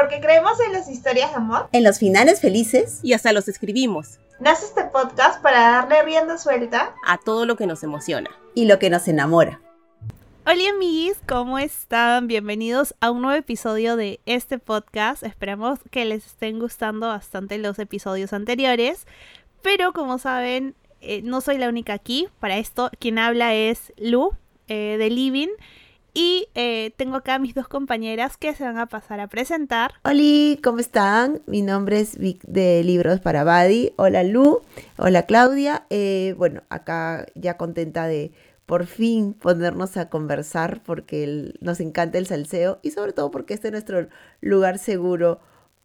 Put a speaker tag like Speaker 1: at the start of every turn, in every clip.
Speaker 1: porque creemos en las historias de amor,
Speaker 2: en los finales felices
Speaker 3: y hasta los escribimos.
Speaker 1: Nace este podcast para darle rienda suelta
Speaker 3: a todo lo que nos emociona
Speaker 2: y lo que nos enamora.
Speaker 4: Hola amiguis, ¿cómo están? Bienvenidos a un nuevo episodio de este podcast. Esperamos que les estén gustando bastante los episodios anteriores. Pero como saben, eh, no soy la única aquí. Para esto, quien habla es Lu, eh, de Living. Y eh, tengo acá a mis dos compañeras que se van a pasar a presentar.
Speaker 2: Hola, ¿cómo están? Mi nombre es Vic de Libros para Badi. Hola Lu, hola Claudia. Eh, bueno, acá ya contenta de por fin ponernos a conversar porque nos encanta el salseo y sobre todo porque este es nuestro lugar seguro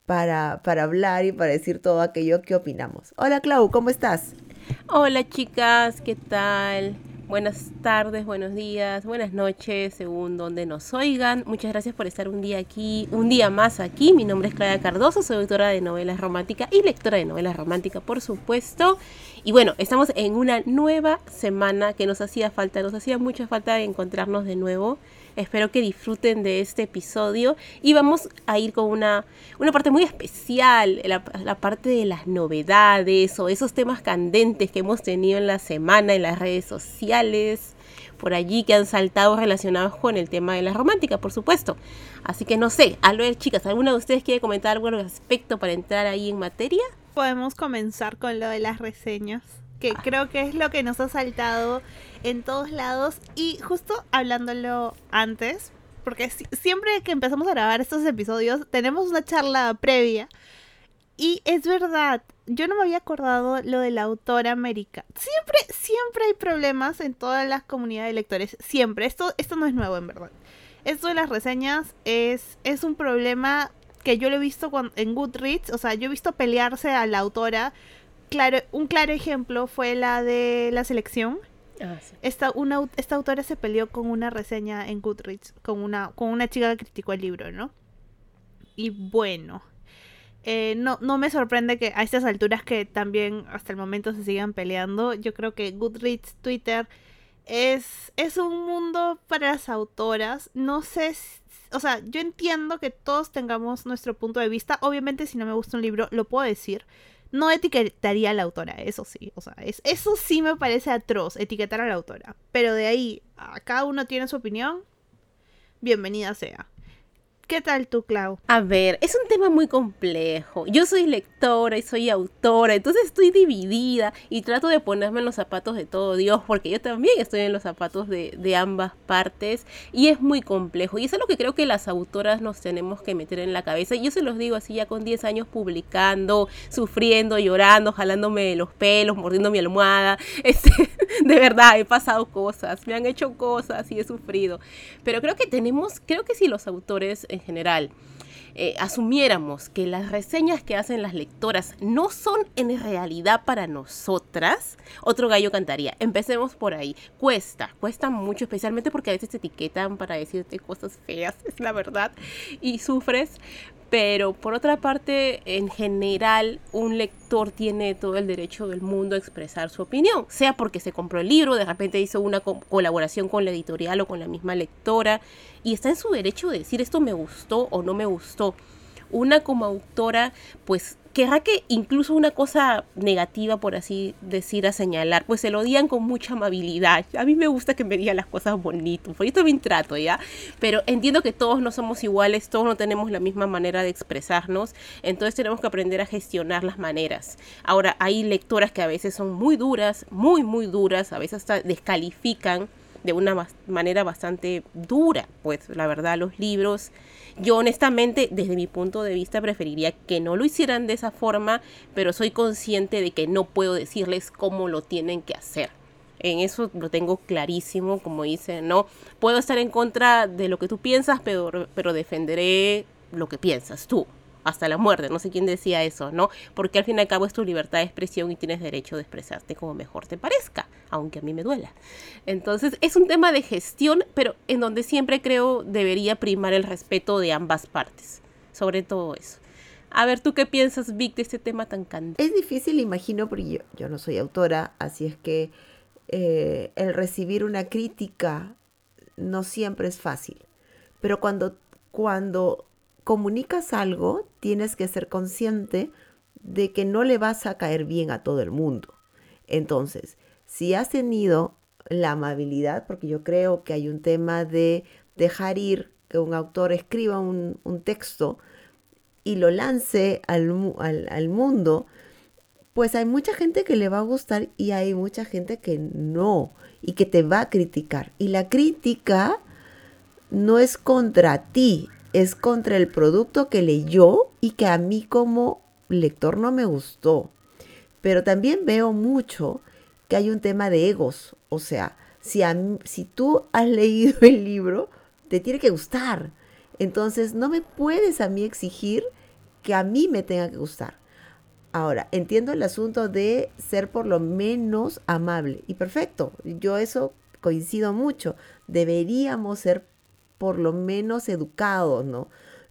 Speaker 2: para, para hablar y para decir todo aquello que opinamos. Hola Clau, ¿cómo estás?
Speaker 3: Hola chicas, ¿qué tal? Buenas tardes, buenos días, buenas noches, según donde nos oigan. Muchas gracias por estar un día aquí, un día más aquí. Mi nombre es Claudia Cardoso, soy autora de novelas románticas y lectora de novelas románticas, por supuesto. Y bueno, estamos en una nueva semana que nos hacía falta, nos hacía mucha falta encontrarnos de nuevo. Espero que disfruten de este episodio y vamos a ir con una, una parte muy especial, la, parte de las novedades o esos temas candentes que hemos tenido en la semana en las redes sociales, por allí que han saltado relacionados con el tema de la romántica, por supuesto. Así que no sé, a ver chicas, ¿alguna de ustedes quiere comentar algo al respecto para entrar ahí en materia?
Speaker 4: Podemos comenzar con lo de las reseñas que creo que es lo que nos ha saltado en todos lados. Y justo hablándolo antes, porque siempre que empezamos a grabar estos episodios, tenemos una charla previa. Y es verdad, yo no me había acordado lo de la autora América. Siempre, siempre hay problemas en todas las comunidades de lectores. Siempre. Esto, esto no es nuevo, en verdad. Esto de las reseñas es, es un problema que yo lo he visto en Goodreads. O sea, yo he visto pelearse a la autora claro, un claro ejemplo fue la de la selección. Ah, esta, una, esta autora se peleó con una reseña en Goodreads, con una, con una chica que criticó el libro, ¿no? Y bueno, eh, no, no me sorprende que a estas alturas que también hasta el momento se sigan peleando. Yo creo que Goodreads, Twitter, es, es un mundo para las autoras. No sé, o sea, yo entiendo que todos tengamos nuestro punto de vista. Obviamente si no me gusta un libro, lo puedo decir no etiquetaría a la autora, eso sí. O sea, es, eso sí me parece atroz, etiquetar a la autora. Pero de ahí, a cada uno tiene su opinión, bienvenida sea. ¿Qué tal tú, Clau?
Speaker 3: A ver, es un tema muy complejo. Yo soy lectora y soy autora, entonces estoy dividida y trato de ponerme en los zapatos de todo Dios, porque yo también estoy en los zapatos de, de ambas partes y es muy complejo. Y eso es lo que creo que las autoras nos tenemos que meter en la cabeza. Y yo se los digo así ya con 10 años publicando, sufriendo, llorando, jalándome los pelos, mordiendo mi almohada. Este, de verdad, he pasado cosas, me han hecho cosas y he sufrido. Pero creo que tenemos, creo que si los autores en general eh, asumiéramos que las reseñas que hacen las lectoras no son en realidad para nosotras, otro gallo cantaría. Empecemos por ahí. Cuesta, cuesta mucho, especialmente porque a veces te etiquetan para decirte cosas feas, es la verdad, y sufres. Pero por otra parte, en general, un lector tiene todo el derecho del mundo a expresar su opinión, sea porque se compró el libro, de repente hizo una colaboración con la editorial o con la misma lectora, y está en su derecho de decir esto me gustó o no me gustó. Una como autora, pues querrá que incluso una cosa negativa, por así decir, a señalar, pues se lo digan con mucha amabilidad. A mí me gusta que me digan las cosas bonitas, por eso también trato, ¿ya? Pero entiendo que todos no somos iguales, todos no tenemos la misma manera de expresarnos, entonces tenemos que aprender a gestionar las maneras. Ahora, hay lectoras que a veces son muy duras, muy, muy duras, a veces hasta descalifican de una manera bastante dura, pues la verdad, los libros. Yo honestamente, desde mi punto de vista, preferiría que no lo hicieran de esa forma, pero soy consciente de que no puedo decirles cómo lo tienen que hacer. En eso lo tengo clarísimo, como dice, no puedo estar en contra de lo que tú piensas, pero, pero defenderé lo que piensas tú hasta la muerte. No sé quién decía eso, ¿no? Porque al fin y al cabo es tu libertad de expresión y tienes derecho de expresarte como mejor te parezca, aunque a mí me duela. Entonces es un tema de gestión, pero en donde siempre creo debería primar el respeto de ambas partes, sobre todo eso. A ver, ¿tú qué piensas, Vic, de este tema tan candente?
Speaker 2: Es difícil, imagino, porque yo, no soy autora, así es que eh, el recibir una crítica no siempre es fácil. Pero cuando, cuando comunicas algo, tienes que ser consciente de que no le vas a caer bien a todo el mundo. Entonces, si has tenido la amabilidad, porque yo creo que hay un tema de dejar ir que un autor escriba un, texto y lo lance al, al mundo, pues hay mucha gente que le va a gustar y hay mucha gente que no y que te va a criticar. Y la crítica no es contra ti, es contra el producto que leyó y que a mí como lector no me gustó. Pero también veo mucho que hay un tema de egos. O sea, si, si tú has leído el libro, te tiene que gustar. Entonces no me puedes a mí exigir que a mí me tenga que gustar. Ahora, entiendo el asunto de ser por lo menos amable. Y perfecto, yo eso coincido mucho. Deberíamos ser por lo menos educados, ¿no?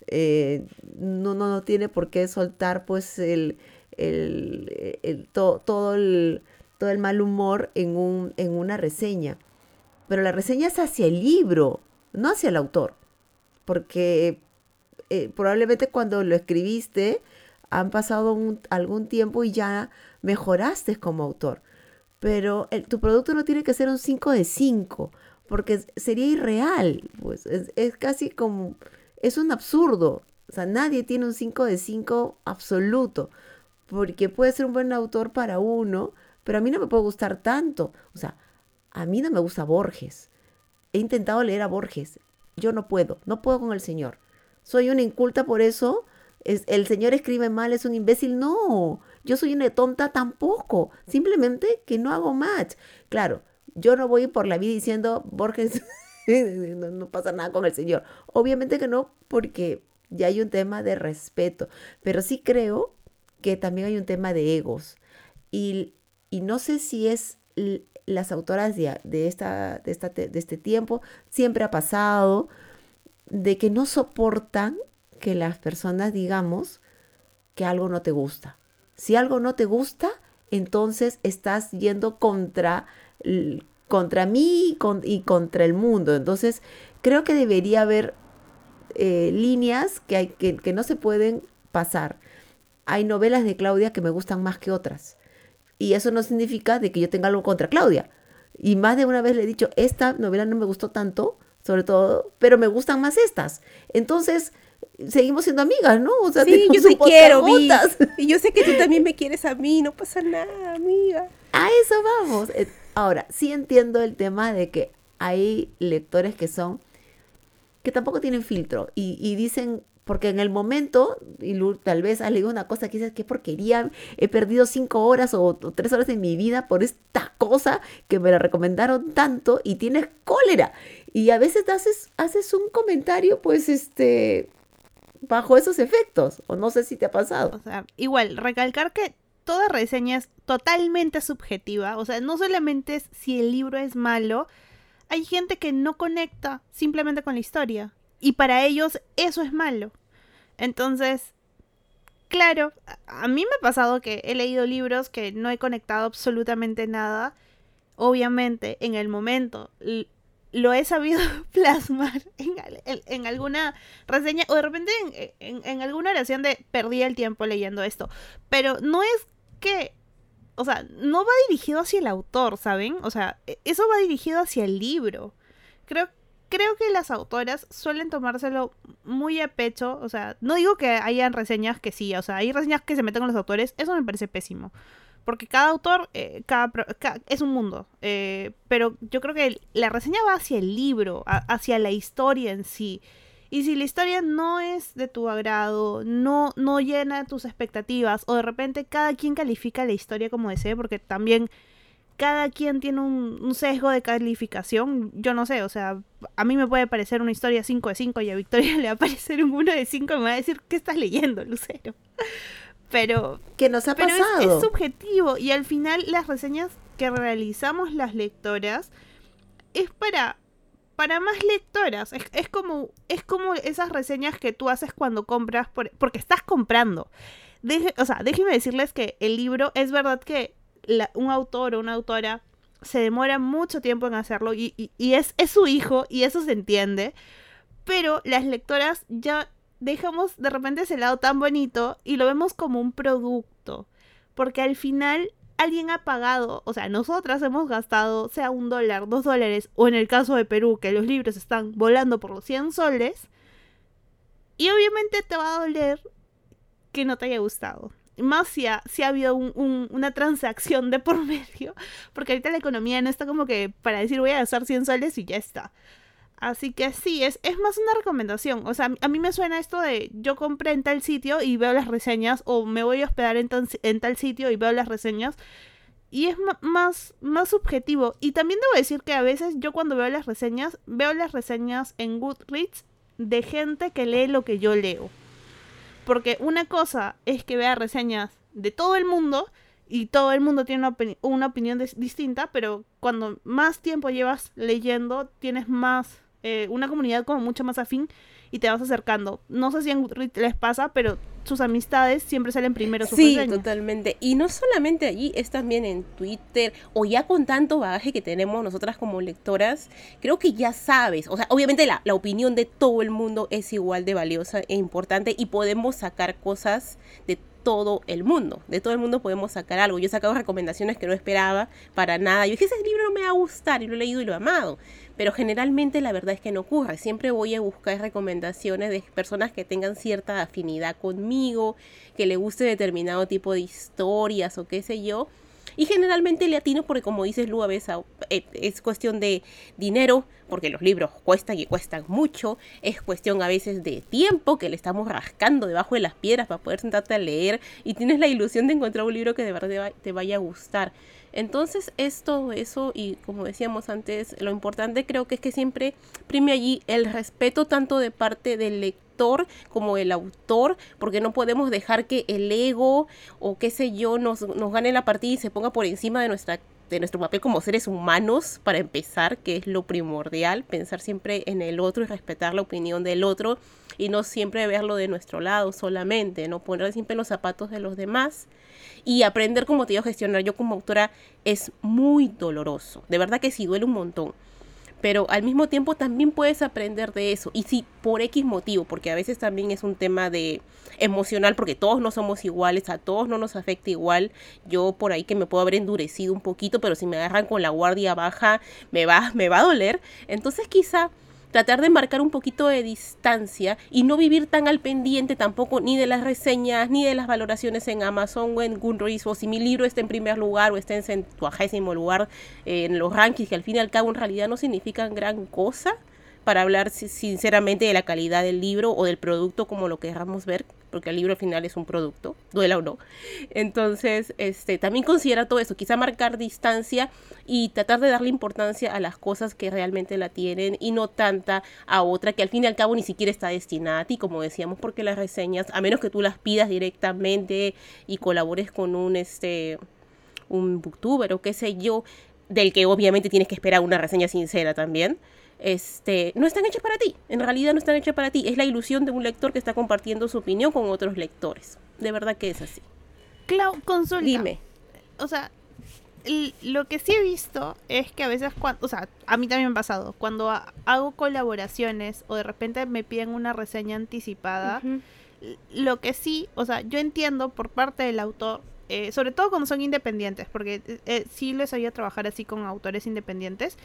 Speaker 2: Eh, no, no, no tiene por qué soltar pues el, el, todo, el, todo el mal humor en, un, en una reseña. Pero la reseña es hacia el libro, no hacia el autor. Porque eh, probablemente cuando lo escribiste han pasado algún tiempo y ya mejoraste como autor. Pero tu producto no tiene que ser un 5 de 5, porque sería irreal. Pues es, es, casi como, es un absurdo. O sea, nadie tiene un 5 de 5 absoluto, porque puede ser un buen autor para uno, pero a mí no me puede gustar tanto. O sea, a mí no me gusta Borges. He intentado leer a Borges. Yo no puedo, no puedo con el Señor. Soy una inculta por eso el señor escribe mal, es un imbécil. No, yo soy una tonta tampoco. Simplemente que no hago match. Claro, yo no voy por la vida diciendo, Borges, no, pasa nada con el señor. Obviamente que no, porque ya hay un tema de respeto. Pero sí creo que también hay un tema de egos. Y, no sé si es las autoras de, esta, de, esta, de este tiempo, siempre ha pasado, de que no soportan que las personas digamos que algo no te gusta. Si algo no te gusta, entonces estás yendo contra, contra mí y, contra el mundo. Entonces, creo que debería haber eh, líneas que, hay, que, que no se pueden pasar. Hay novelas de Claudia que me gustan más que otras. Y eso no significa de que yo tenga algo contra Claudia. Y más de una vez le he dicho, esta novela no me gustó tanto, sobre todo, pero me gustan más estas. Entonces, seguimos siendo amigas, ¿no?
Speaker 3: O sea, sí, yo te quiero, Y yo sé que tú también me quieres a mí, no pasa nada, amiga.
Speaker 2: A eso vamos. Ahora, sí entiendo el tema de que hay lectores que son, que tampoco tienen filtro y, dicen, porque en el momento, y tal vez has leído una cosa que dices, qué porquería, he perdido cinco horas o, o, tres horas de mi vida por esta cosa que me la recomendaron tanto y tienes cólera. Y a veces haces, haces un comentario, pues, este, bajo esos efectos. O no sé si te ha pasado.
Speaker 4: O sea, igual, recalcar que toda reseña es totalmente subjetiva. O sea, no solamente es si el libro es malo, hay gente que no conecta simplemente con la historia. Y para ellos eso es malo. Entonces, claro, a mí me ha pasado que he leído libros que no he conectado absolutamente nada. Obviamente, en el momento lo he sabido plasmar en, alguna reseña o de repente en, alguna oración de perdí el tiempo leyendo esto. Pero no es que, o sea, no va dirigido hacia el autor, ¿saben? O sea, e, eso va dirigido hacia el libro. Creo, creo que las autoras suelen tomárselo muy a pecho. O sea, no digo que hayan reseñas que sí, o sea, hay reseñas que se meten con los autores, eso me parece pésimo. Porque cada autor eh, cada, es un mundo. Eh, pero yo creo que la reseña va hacia el libro, hacia la historia en sí. Y si la historia no es de tu agrado, no, no llena tus expectativas, o de repente cada quien califica la historia como desee, porque también cada quien tiene un, sesgo de calificación, yo no sé, o sea, a mí me puede parecer una historia 5 de 5 y a Victoria le va a parecer un 1 de 5 y me va a decir, ¿qué estás leyendo, Lucero? pero
Speaker 2: que nos ha pasado.
Speaker 4: Es, subjetivo y al final las reseñas que realizamos las lectoras es para para más lectoras. Es, como es como esas reseñas que tú haces cuando compras porque estás comprando. o sea, déjenme decirles que el libro es verdad que un autor o una autora se demora mucho tiempo en hacerlo y, y, es, es su hijo y eso se entiende. Pero las lectoras ya dejamos de repente ese lado tan bonito y lo vemos como un producto. Porque al final alguien ha pagado, o sea, nosotras hemos gastado, sea un dólar, dos dólares, o en el caso de Perú, que los libros están volando por los 100 soles, y obviamente te va a doler que no te haya gustado. Más si ha, habido un- un- una transacción de por medio, porque ahorita la economía no está como que para decir voy a gastar 100 soles y ya está. Así que sí, es, es más una recomendación. O sea, a mí me suena esto de yo compré en tal sitio y veo las reseñas, o me voy a hospedar en, en tal sitio y veo las reseñas. Y es más, más subjetivo. Y también debo decir que a veces yo cuando veo las reseñas, veo las reseñas en Goodreads de gente que lee lo que yo leo. Porque una cosa es que vea reseñas de todo el mundo y todo el mundo tiene una, una opinión dis- distinta, pero cuando más tiempo llevas leyendo, tienes más, eh, una comunidad como mucho más afín y te vas acercando. No sé si en Goodreads les pasa, pero sus amistades siempre salen primero sus
Speaker 3: Sí,
Speaker 4: reseñas.
Speaker 3: totalmente. Y no solamente allí, es también en Twitter o ya con tanto bagaje que tenemos nosotras como lectoras, creo que ya sabes, o sea, obviamente la, la opinión de todo el mundo es igual de valiosa e importante y podemos sacar cosas de todo el mundo, de todo el mundo podemos sacar algo. Yo he sacado recomendaciones que no esperaba para nada. Yo dije, ese libro no me va a gustar y lo he leído y lo he amado. Pero generalmente la verdad es que no ocurre. Siempre voy a buscar recomendaciones de personas que tengan cierta afinidad conmigo, que le guste determinado tipo de historias o qué sé yo. Y generalmente le atino porque como dices Lu, a veces a- eh, es cuestión de dinero, porque los libros cuestan y cuestan mucho. Es cuestión a veces de tiempo, que le estamos rascando debajo de las piedras para poder sentarte a leer. Y tienes la ilusión de encontrar un libro que de verdad te vaya a gustar. Entonces es todo eso y como decíamos antes, lo importante creo que es que siempre prime allí el respeto tanto de parte del lector como del autor, porque no podemos dejar que el ego o qué sé yo nos, nos gane la partida y se ponga por encima de nuestra de nuestro papel como seres humanos para empezar, que es lo primordial, pensar siempre en el otro y respetar la opinión del otro y no siempre verlo de nuestro lado solamente, no poner siempre los zapatos de los demás y aprender como te digo gestionar yo como autora es muy doloroso, de verdad que sí duele un montón. Pero al mismo tiempo también puedes aprender de eso. Y si por X motivo, porque a veces también es un tema de emocional, porque todos no somos iguales, a todos no nos afecta igual. Yo por ahí que me puedo haber endurecido un poquito, pero si me agarran con la guardia baja, me va, me va a doler. Entonces quizá tratar de marcar un poquito de distancia y no vivir tan al pendiente tampoco ni de las reseñas ni de las valoraciones en Amazon o en Goodreads o si mi libro está en primer lugar o está en centuagésimo lugar eh, en los rankings que al fin y al cabo en realidad no significan gran cosa para hablar si- sinceramente de la calidad del libro o del producto como lo queramos ver, porque el libro al final es un producto, duela o no. Entonces, este, también considera todo eso, quizá marcar distancia y tratar de darle importancia a las cosas que realmente la tienen y no tanta a otra que al fin y al cabo ni siquiera está destinada a ti, como decíamos, porque las reseñas, a menos que tú las pidas directamente y colabores con un este un booktuber o qué sé yo, del que obviamente tienes que esperar una reseña sincera también. Este, no están hechas para ti, en realidad no están hechas para ti, es la ilusión de un lector que está compartiendo su opinión con otros lectores. De verdad que es así.
Speaker 4: Clau, consulta.
Speaker 3: Dime.
Speaker 4: o sea, lo que sí he visto es que a veces cuando, o sea, a mí también me ha pasado, cuando ha- hago colaboraciones o de repente me piden una reseña anticipada,
Speaker 3: Ujú.
Speaker 4: l- lo que sí, o sea, yo entiendo por parte del autor, eh, sobre todo cuando son independientes, porque eh, eh, sí les oía trabajar así con autores independientes,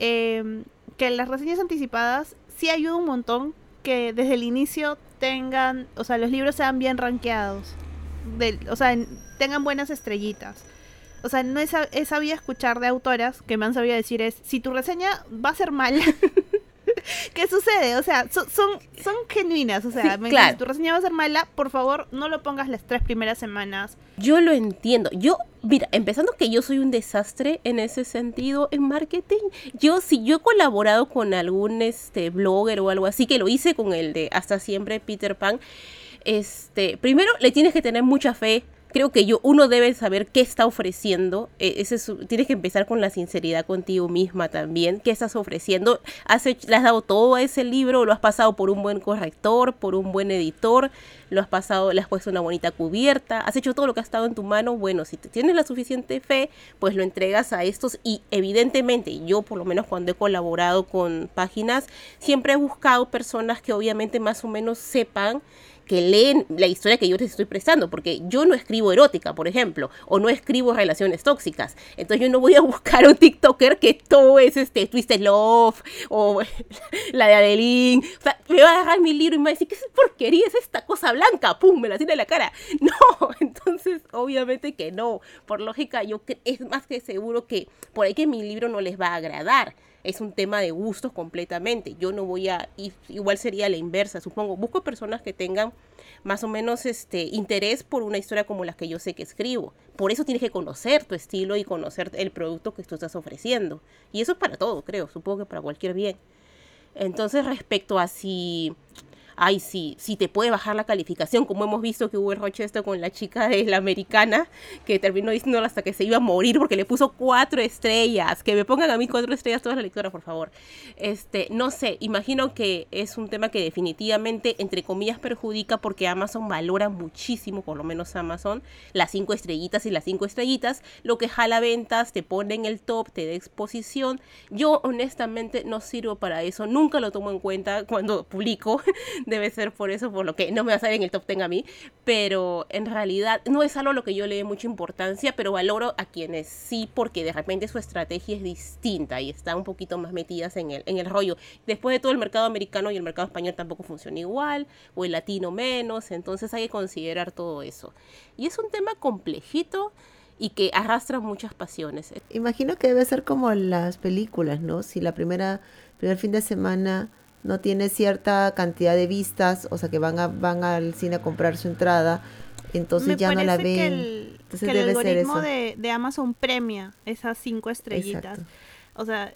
Speaker 4: eh, que las reseñas anticipadas sí ayuda un montón que desde el inicio tengan, o sea, los libros sean bien rankeados, del- o sea, en- tengan buenas estrellitas. O sea, no he, he sabido escuchar de autoras que me han sabido decir es, si tu reseña va a ser mala, ¿qué sucede? O sea, so- son, son genuinas, o sea,
Speaker 3: Sí,
Speaker 4: me
Speaker 3: claro.
Speaker 4: si tu reseña va a ser mala, por favor, no lo pongas las tres primeras semanas.
Speaker 3: Yo lo entiendo. Yo, mira, empezando que yo soy un desastre en ese sentido en marketing. Yo, si yo he colaborado con algún este blogger o algo así, que lo hice con el de Hasta Siempre Peter Pan, este, primero le tienes que tener mucha fe creo que yo, uno debe saber qué está ofreciendo. Eh, ese es, tienes que empezar con la sinceridad contigo misma también. ¿Qué estás ofreciendo? ¿Has hecho- ¿Le has dado todo a ese libro? ¿Lo has pasado por un buen corrector, por un buen editor? ¿Lo has pasado, le has puesto una bonita cubierta? ¿Has hecho todo lo que ha estado en tu mano? Bueno, si te tienes la suficiente fe, pues lo entregas a estos y evidentemente yo por lo menos cuando he colaborado con páginas, siempre he buscado personas que obviamente más o menos sepan que leen la historia que yo les estoy prestando, porque yo no escribo erótica, por ejemplo, o no escribo relaciones tóxicas. Entonces yo no voy a buscar un TikToker que todo es este Twisted Love o la de Adeline. O sea, me va a agarrar mi libro y me va a decir, ¿qué porquería? Es esta cosa blanca, pum, me la tiene en la cara. No, entonces obviamente que no. Por lógica, yo es más que seguro que por ahí que mi libro no les va a agradar es un tema de gustos completamente. Yo no voy a, igual sería la inversa, supongo. Busco personas que tengan más o menos este interés por una historia como la que yo sé que escribo. Por eso tienes que conocer tu estilo y conocer el producto que tú estás ofreciendo. Y eso es para todo, creo, supongo que para cualquier bien. Entonces, respecto a si ay, sí, sí te puede bajar la calificación, como hemos visto que hubo el roche esto con la chica de la americana, que terminó diciéndolo hasta que se iba a morir porque le puso cuatro estrellas. Que me pongan a mí cuatro estrellas todas las lectoras, por favor. Este, no sé, imagino que es un tema que definitivamente, entre comillas, perjudica porque Amazon valora muchísimo, por lo menos Amazon, las cinco estrellitas y las cinco estrellitas, lo que jala ventas, te pone en el top, te da exposición. Yo honestamente no sirvo para eso, nunca lo tomo en cuenta cuando publico debe ser por eso, por lo que no me va a salir en el top 10 a mí, pero en realidad no es algo a lo que yo le dé mucha importancia, pero valoro a quienes sí, porque de repente su estrategia es distinta y están un poquito más metidas en el, en el rollo. Después de todo el mercado americano y el mercado español tampoco funciona igual, o el latino menos, entonces hay que considerar todo eso. Y es un tema complejito y que arrastra muchas pasiones.
Speaker 2: Imagino que debe ser como las películas, ¿no? Si la primera, primer fin de semana no tiene cierta cantidad de vistas, o sea que van a, van al cine a comprar su entrada, entonces
Speaker 4: Me
Speaker 2: ya no la ven.
Speaker 4: que el,
Speaker 2: Entonces
Speaker 4: que el
Speaker 2: debe ser eso.
Speaker 4: de, de Amazon premia esas cinco estrellitas.
Speaker 2: Exacto.
Speaker 4: O sea,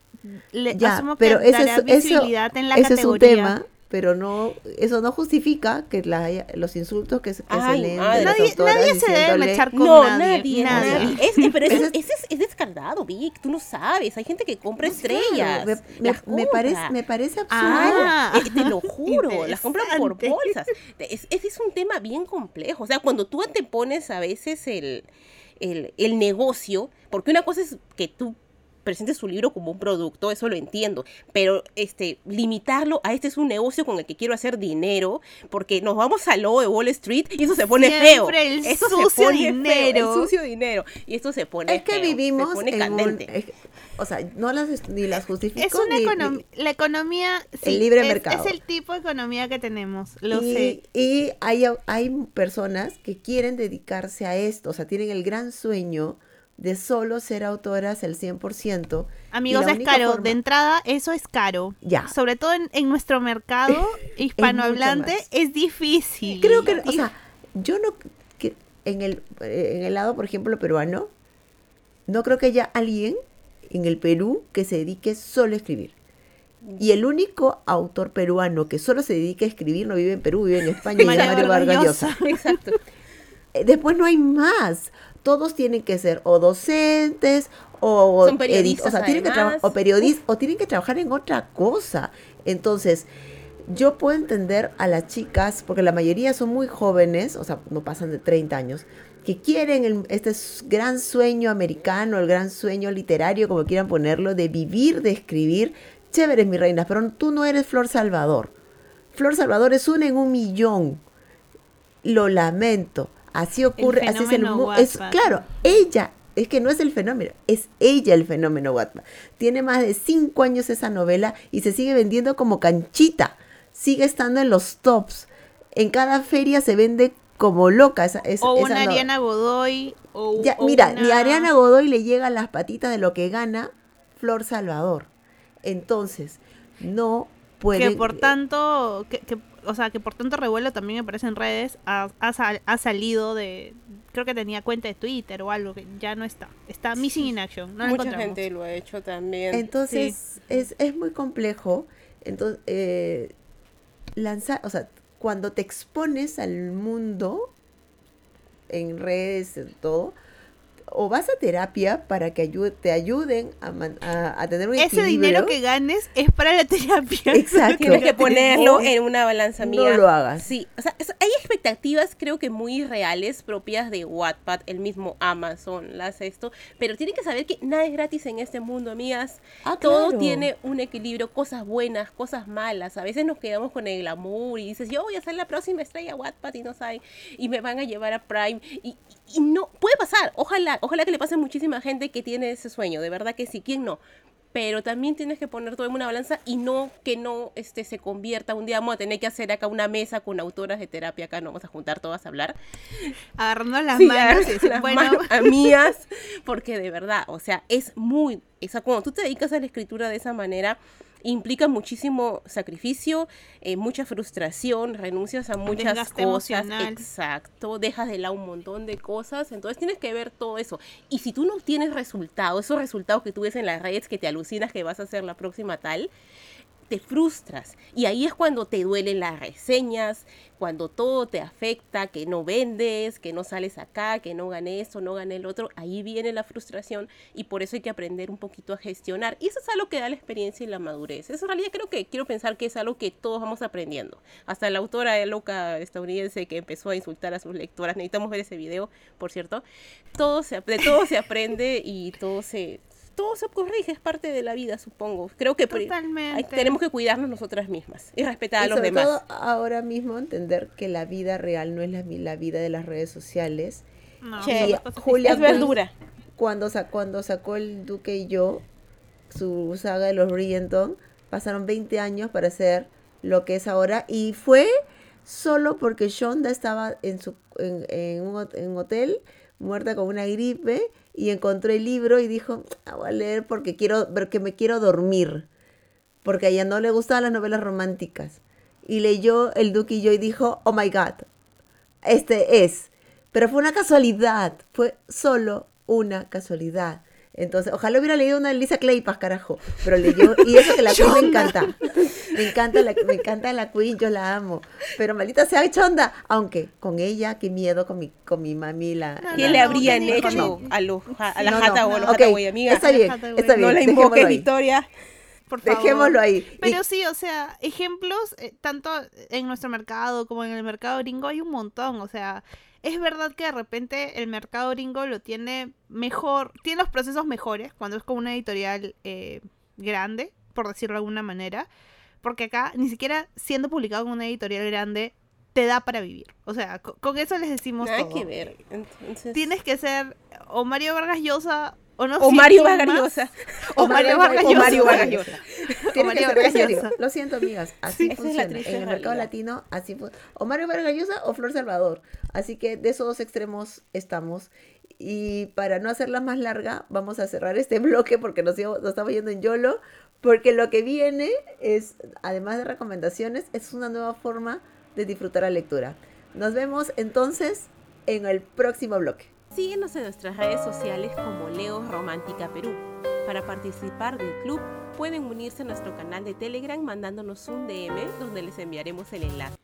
Speaker 4: le
Speaker 2: Ya,
Speaker 4: asumo
Speaker 2: pero
Speaker 4: que
Speaker 2: eso
Speaker 4: dará
Speaker 2: es, eso,
Speaker 4: visibilidad en la
Speaker 2: eso es un
Speaker 4: categoría.
Speaker 2: tema, pero no, eso no justifica que la- los insultos que, se- que
Speaker 3: Ay,
Speaker 2: se leen
Speaker 3: madre.
Speaker 2: de las
Speaker 4: Nadie, se debe mechar con
Speaker 3: No,
Speaker 4: nadie.
Speaker 3: nadie, nadie. Es, pero
Speaker 2: Ese
Speaker 3: ese,
Speaker 2: es-
Speaker 3: ese es, es descarado, Vic. Tú no sabes. Hay gente que compra
Speaker 2: No, claro,
Speaker 3: estrellas.
Speaker 2: me, me-
Speaker 3: las
Speaker 2: me parece, me parece absurdo.
Speaker 4: Ah.
Speaker 3: Eh, te lo juro, las compran por bolsas. Es, ese es un tema bien complejo. O sea, cuando tú te pones a veces el, el, el negocio, porque una cosa es que tú presentes su libro como un producto, eso lo entiendo, pero este limitarlo a este es un negocio con el que quiero hacer dinero, porque nos vamos al logo de Wall Street y eso se pone feo.
Speaker 4: Siempre el
Speaker 3: eso
Speaker 4: sucio
Speaker 3: se pone
Speaker 4: dinero.
Speaker 3: feo, el sucio dinero y esto se pone
Speaker 2: Es que
Speaker 3: feo,
Speaker 2: vivimos
Speaker 3: se pone
Speaker 2: en un,
Speaker 3: candente.
Speaker 2: es- o sea, no las ni las justifico
Speaker 4: Es una
Speaker 2: ni-
Speaker 4: la economía, sí,
Speaker 2: El libre
Speaker 4: es,
Speaker 2: mercado.
Speaker 4: es el tipo de economía que tenemos, lo
Speaker 2: y,
Speaker 4: sé.
Speaker 2: y hay, hay personas que quieren dedicarse a esto, o sea, tienen el gran sueño de solo ser autoras el 100%. y
Speaker 4: Amigos, es caro.
Speaker 2: forma-
Speaker 4: De entrada, eso es caro.
Speaker 2: Ya.
Speaker 4: Sobre todo en, en nuestro mercado hispanohablante, es difícil.
Speaker 2: Creo que, o sea, yo no, que en el, eh, en el lado, por ejemplo, peruano, no creo que haya alguien en el Perú que se dedique solo a escribir. Y el único autor peruano que solo se dedica a escribir no vive en Perú, vive en España, y es
Speaker 4: Mario Vargas. Llosa.
Speaker 3: Exacto.
Speaker 2: Eh, Después no hay más. Todos tienen que ser o docentes o
Speaker 3: Son periodistas,
Speaker 2: o sea, tienen que o periodistas o tienen que trabajar en otra cosa. Entonces, yo puedo entender a las chicas porque la mayoría son muy jóvenes, o sea, no pasan de 30 años, que quieren el- este gran sueño americano, el gran sueño literario, como quieran ponerlo, de vivir, de escribir. Chéveres, mi reina, pero tú no eres Flor Salvador. Flor Salvador es una en un millón. Lo lamento. Así ocurre, así es el mundo. Claro, ella, es que no es el fenómeno, es ella el fenómeno Wattpad. Tiene más de cinco años esa novela y se sigue vendiendo como canchita. Sigue estando en los tops. En cada feria se vende como loca esa, esa,
Speaker 4: o una Ariana Godoy. O,
Speaker 2: Ya,
Speaker 4: o
Speaker 2: mira,
Speaker 4: una-
Speaker 2: ni a Ariana Godoy le llega a las patitas de lo que gana Flor Salvador. Entonces, no puede.
Speaker 4: que por tanto, que, que- o sea, que por tanto revuelo también me aparece en redes, ha, ha sal- ha salido de, creo que tenía cuenta de Twitter o algo, que ya no está. Está missing in action, no
Speaker 3: Mucha gente lo ha hecho también.
Speaker 2: Entonces, es, es muy complejo. Entonces, eh, lanzar, o sea, cuando te expones al mundo, en redes, en todo, o vas a terapia para que te ayuden a, man- a, a tener un
Speaker 4: Ese dinero que ganes es para la terapia.
Speaker 2: Exacto.
Speaker 3: Tienes que ponerlo en una balanza
Speaker 2: no
Speaker 3: amiga.
Speaker 2: lo hagas.
Speaker 3: Sí, o sea, es- hay expectativas creo que muy reales propias de Wattpad, el mismo Amazon las esto, pero tienen que saber que nada es gratis en este mundo, amigas.
Speaker 2: Ah,
Speaker 3: Todo
Speaker 2: claro.
Speaker 3: tiene un equilibrio, cosas buenas, cosas malas. A veces nos quedamos con el glamour y dices, yo voy a hacer la próxima estrella Wattpad y no saben, y me van a llevar a Prime. Y, y no, puede pasar. Ojalá, ojalá que le pase a muchísima gente que tiene ese sueño. De verdad que sí, ¿quién no? Pero también tienes que poner todo en una balanza y no que no este, se convierta. Un día vamos a tener que hacer acá una mesa con autoras de terapia. Acá nos vamos a juntar todas a hablar.
Speaker 4: Agarrando las
Speaker 3: Sí,
Speaker 4: manos y
Speaker 3: las
Speaker 4: bueno,
Speaker 3: manos amigas, porque de verdad, o sea, es muy, o sea, cuando tú te dedicas a la escritura de esa manera, implica muchísimo sacrificio, eh, mucha frustración, renuncias a muchas
Speaker 4: Desgaste
Speaker 3: cosas,
Speaker 4: emocional.
Speaker 3: exacto, dejas de lado un montón de cosas, entonces tienes que ver todo eso. Y si tú no tienes resultados, esos resultados que tú ves en las redes que te alucinas que vas a hacer la próxima tal, te frustras. Y ahí es cuando te duelen las reseñas, cuando todo te afecta, que no vendes, que no sales acá, que no gané esto, no gané el otro. Ahí viene la frustración y por eso hay que aprender un poquito a gestionar. Y eso es algo que da la experiencia y la madurez. Eso en realidad creo que quiero pensar que es algo que todos vamos aprendiendo. Hasta la autora loca estadounidense que empezó a insultar a sus lectoras. Necesitamos ver ese video, por cierto. Todo se, de todo se aprende y todo se... Todo se corrige, es parte de la vida, supongo. Creo que
Speaker 4: Totalmente.
Speaker 3: hay- tenemos que cuidarnos nosotras mismas y respetar a los
Speaker 2: sobre
Speaker 3: demás.
Speaker 2: todo ahora mismo entender que la vida real no es la, vida de las redes sociales.
Speaker 4: no,
Speaker 3: Che,
Speaker 2: Julia
Speaker 3: es verdura.
Speaker 2: Cuando, sa- cuando sacó el Duque y yo, su saga de los Bridgerton, pasaron 20 años para hacer lo que es ahora. Y fue solo porque Shonda estaba en, su, en, en un, hot- en un hotel, muerta con una gripe, y encontró el libro y dijo, "Ah, voy a leer porque, quiero, porque me quiero dormir. Porque a ella no le gustaban las novelas románticas. Y leyó El Duque y yo y dijo, oh my God, este es. Pero fue una casualidad, fue solo una casualidad. Entonces, ojalá hubiera leído una de Lisa Claypas, carajo. Pero leyó, y eso que la Queen me encanta. Me encanta, la, me encanta la Queen, yo la amo. Pero maldita sea chonda. Aunque con ella, qué miedo con mi, con mi mami. La,
Speaker 4: No,
Speaker 3: ¿Qué
Speaker 2: la-
Speaker 3: le habrían
Speaker 4: no,
Speaker 3: hecho
Speaker 4: no.
Speaker 3: a, ja- a la
Speaker 2: No,
Speaker 3: jata
Speaker 2: no,
Speaker 3: o a los
Speaker 2: ok,
Speaker 3: Hathaway, amiga?
Speaker 2: Está bien, está bien.
Speaker 3: no la
Speaker 2: dejémoslo
Speaker 3: invoques,
Speaker 2: ahí.
Speaker 3: Victoria.
Speaker 4: Por favor.
Speaker 2: Dejémoslo ahí. Y-
Speaker 4: Pero sí, o sea, ejemplos, eh, tanto en nuestro mercado como en el mercado gringo hay un montón. O sea, es verdad que de repente el mercado gringo lo tiene mejor, tiene los procesos mejores cuando es con una editorial eh, grande, por decirlo de alguna manera. Porque acá, ni siquiera siendo publicado en una editorial grande, te da para vivir. O sea, co- con, eso les decimos
Speaker 3: Nada
Speaker 4: todo.
Speaker 3: que ver. Entonces,
Speaker 4: Tienes que ser o Mario Vargas Llosa o no
Speaker 3: o
Speaker 4: sé
Speaker 3: Mario
Speaker 4: quién
Speaker 3: Vargas
Speaker 4: más.
Speaker 3: Llosa.
Speaker 4: O Mario Vargas
Speaker 3: O. Mario Vargas Llosa.
Speaker 2: Tiene
Speaker 4: Mario
Speaker 2: que ser
Speaker 4: Vargas
Speaker 2: serio.
Speaker 4: Llosa.
Speaker 2: Lo siento, amigas. Así
Speaker 3: Sí,
Speaker 2: funciona. en el mercado latino, así. O Mario Vargas Llosa o Flor Salvador. Así que de esos dos extremos estamos. Y para no hacerla más larga, vamos a cerrar este bloque porque nos, íbamos- nos estamos yendo en YOLO. Porque lo que viene es, además de recomendaciones, es una nueva forma de disfrutar la lectura. Nos vemos entonces en el próximo bloque.
Speaker 3: Síguenos en nuestras redes sociales como Leo Romántica Perú. Para participar del club pueden unirse a nuestro canal de Telegram mandándonos un DM donde les enviaremos el enlace.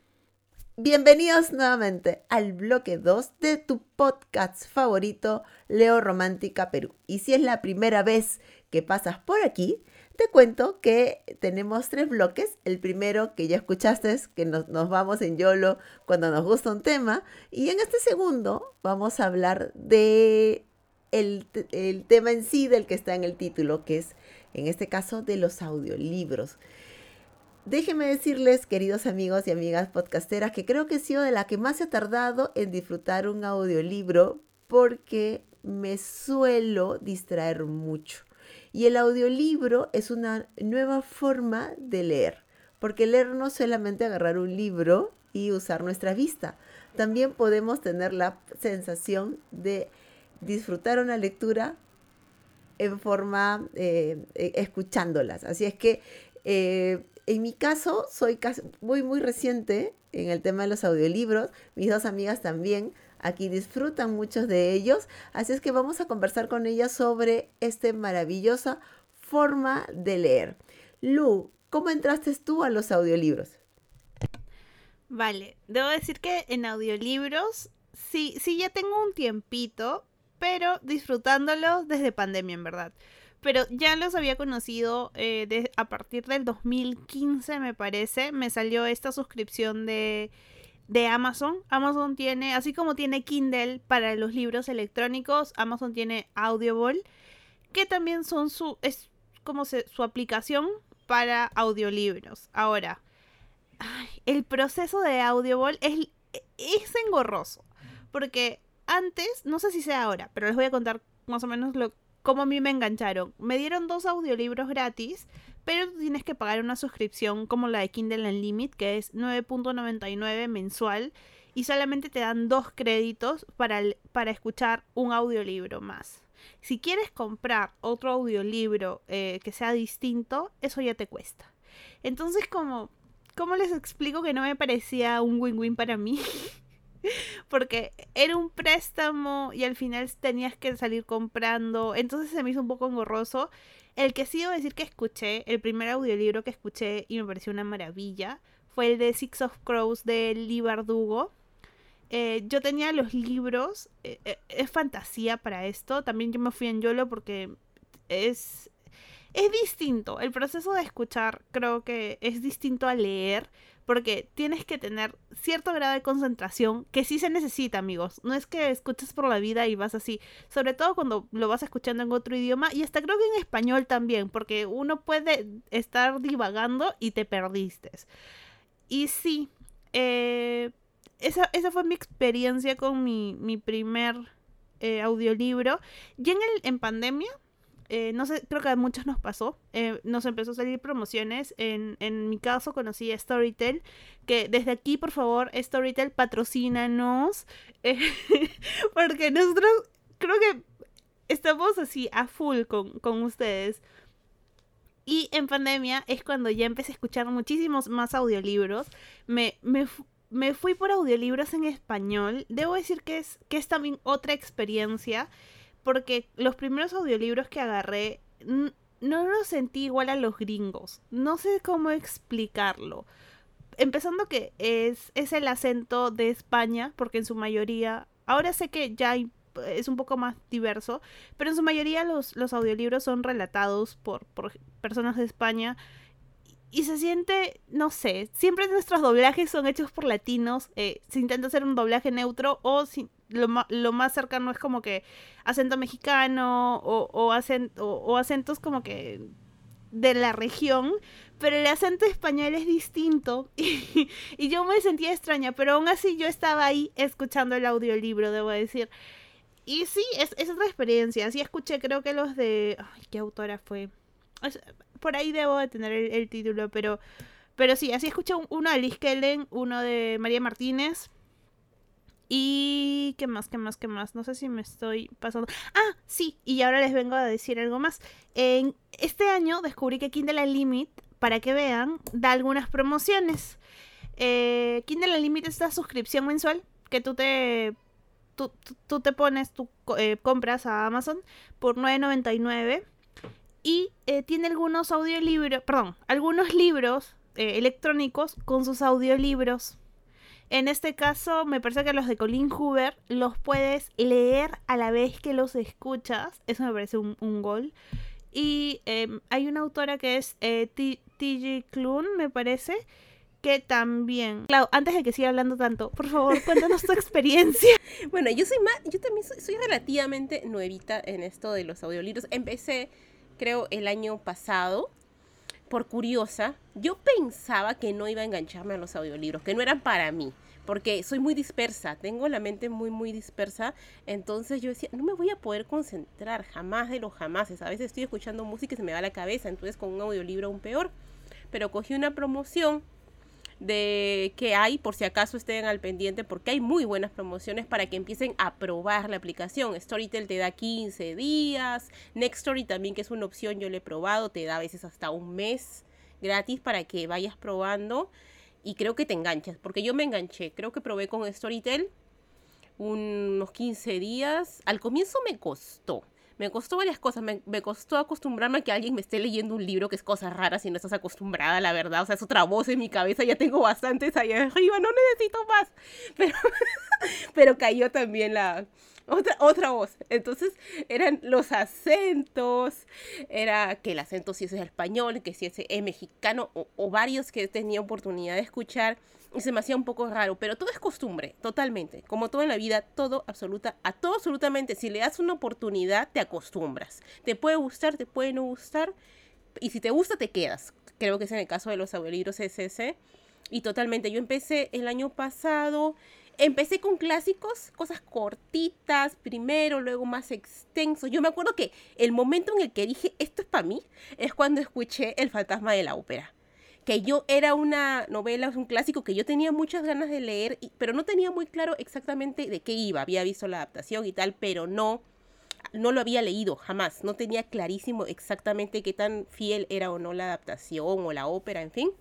Speaker 2: Bienvenidos nuevamente al bloque 2 de tu podcast favorito, Leo Romántica Perú. Y si es la primera vez que pasas por aquí, te cuento que tenemos tres bloques. El primero que ya escuchaste es que nos, vamos en YOLO cuando nos gusta un tema. Y en este segundo vamos a hablar de el tema en sí del que está en el título, que es en este caso de los audiolibros. Déjenme decirles, queridos amigos y amigas podcasteras, que creo que he sido de la que más he tardado en disfrutar un audiolibro porque me suelo distraer mucho. Y el audiolibro es una nueva forma de leer, porque leer no es solamente agarrar un libro y usar nuestra vista, también podemos tener la sensación de disfrutar una lectura en forma eh, eh, escuchándolas. Así es que eh, en mi caso soy muy muy reciente en el tema de los audiolibros. Mis dos amigas también aquí disfrutan muchos de ellos. Así es que vamos a conversar con ellas sobre esta maravillosa forma de leer. Lu, ¿cómo entraste tú a los audiolibros?
Speaker 4: Vale, debo decir que en audiolibros sí, sí, ya tengo un tiempito, pero disfrutándolo desde pandemia, en verdad. Pero ya los había conocido eh, de- a partir del 2015, me parece. Me salió esta suscripción de, de Amazon. Amazon tiene, así como tiene Kindle para los libros electrónicos, Amazon tiene Audible, que también son su, es como su aplicación para audiolibros. Ahora, el proceso de Audible es, es engorroso. Porque antes, no sé si sea ahora, pero les voy a contar más o menos lo, cómo a mí me engancharon. Me dieron dos audiolibros gratis, pero tú tienes que pagar una suscripción como la de Kindle Unlimited, que es 9.99 mensual, y solamente te dan dos créditos para, para escuchar un audiolibro más. Si quieres comprar otro audiolibro eh, que sea distinto, eso ya te cuesta. Entonces, como, ¿cómo les explico que no me parecía un win-win para mí? Porque era un préstamo y al final tenías que salir comprando. Entonces se me hizo un poco engorroso. El que sí debo decir que escuché, el primer audiolibro que escuché y me pareció una maravilla, fue el de Six of Crows de Lee. Eh, yo tenía los libros, eh, eh, es fantasía para esto. También yo me fui en YOLO porque es, es distinto. El proceso de escuchar creo que es distinto a leer porque tienes que tener cierto grado de concentración que sí se necesita, amigos. No es que escuches por la vida y vas así, sobre todo cuando lo vas escuchando en otro idioma y hasta creo que en español también, porque uno puede estar divagando y te perdiste. Y sí, eh, esa, esa fue mi experiencia con mi, mi primer eh, audiolibro. Y en, el, en pandemia, eh, no sé, creo que a muchos nos pasó. eh, nos empezó a salir promociones. En, en mi caso conocí a Storytel. Que desde aquí, por favor, Storytel, patrocínanos. eh, porque nosotros creo que estamos así a full con, con ustedes. Y en pandemia es cuando ya empecé a escuchar muchísimos más audiolibros. Me, me, me fui por audiolibros en español. Debo decir que es, que es también otra experiencia porque los primeros audiolibros que agarré no los sentí igual a los gringos. No sé cómo explicarlo. Empezando que es, es el acento de España, porque en su mayoría, ahora sé que ya es un poco más diverso, pero en su mayoría los, los audiolibros son relatados por, por personas de España. Y se siente, no sé, siempre nuestros doblajes son hechos por latinos. eh, se intenta hacer un doblaje neutro o si, lo, lo más cercano es como que acento mexicano o, o, acen- o- acentos como que de la región, pero el acento español es distinto y, yo me sentía extraña, pero aún así yo estaba ahí escuchando el audiolibro, debo decir. Y sí, es, otra experiencia. Sí escuché, creo que los de... Ay, ¿qué autora fue? Por ahí debo de tener el, título, pero... Pero sí, así escuché un- uno de Liz Kellen, uno de María Martínez. Y... ¿Qué más? ¿Qué más? ¿Qué más? No sé si me estoy pasando... Ah, sí, y ahora les vengo a decir algo más. En este año descubrí que Kindle Unlimited, para que vean, da algunas promociones. Eh, Kindle Unlimited es esta suscripción mensual que tú te tú, tú- te pones, tú eh, compras a Amazon por 9.99 y eh, tiene algunos audiolibros, perdón, algunos libros eh, electrónicos con sus audiolibros. En este caso, me parece que los de Colin Hoover los puedes leer a la vez que los escuchas. Eso me parece un, un gol. Y em, hay una autora que es eh, T- T.G. Klune, me parece, que también... Clau, antes de que siga hablando tanto, por favor, cuéntanos tu experiencia.
Speaker 3: Bueno, yo soy más, yo también soy, soy relativamente nuevita en esto de los audiolibros. Empecé, creo, el año pasado, por curiosa. Yo pensaba que no iba a engancharme a los audiolibros, que no eran para mí, porque soy muy dispersa, tengo la mente muy, muy dispersa. Entonces yo decía, no me voy a poder concentrar jamás de los jamases. A veces estoy escuchando música y se me va la cabeza, entonces con un audiolibro aún peor. Pero cogí una promoción de que hay, por si acaso estén al pendiente, porque hay muy buenas promociones para que empiecen a probar la aplicación. Storytel te da 15 días, Nextory también, que es una opción, yo lo he probado, te da a veces hasta un mes gratis para que vayas probando y creo que te enganchas, porque yo me enganché, creo que probé con Storytel unos 15 días. Al comienzo me costó. Me costó varias cosas. Me, me, costó acostumbrarme a que alguien me esté leyendo un libro que es cosas raras y no estás acostumbrada, la verdad. O sea, es otra voz en mi cabeza. Ya tengo bastantes ahí arriba, no necesito más. Pero, pero cayó también la, otra, otra voz. Entonces eran los acentos, era que el acento si es español, que si es, mexicano, o, varios que tenía oportunidad de escuchar, y se me hacía un poco raro, pero todo es costumbre, totalmente. Como todo en la vida, todo absoluta, a todo absolutamente, si le das una oportunidad, te acostumbras. Te puede gustar, te puede no gustar, y si te gusta, te quedas. Creo que es en el caso de los audiolibros SS. Y totalmente, yo empecé el año pasado empecé con clásicos, cosas cortitas, primero, luego más extensos. Yo me acuerdo que el momento en el que dije, esto es para mí, es cuando escuché El fantasma de la ópera. Que yo era una novela, un clásico que yo tenía muchas ganas de leer, pero no tenía muy claro exactamente de qué iba. Había visto la adaptación y tal, pero no, no lo había leído jamás. No tenía clarísimo exactamente qué tan fiel era o no la adaptación o la ópera, en fin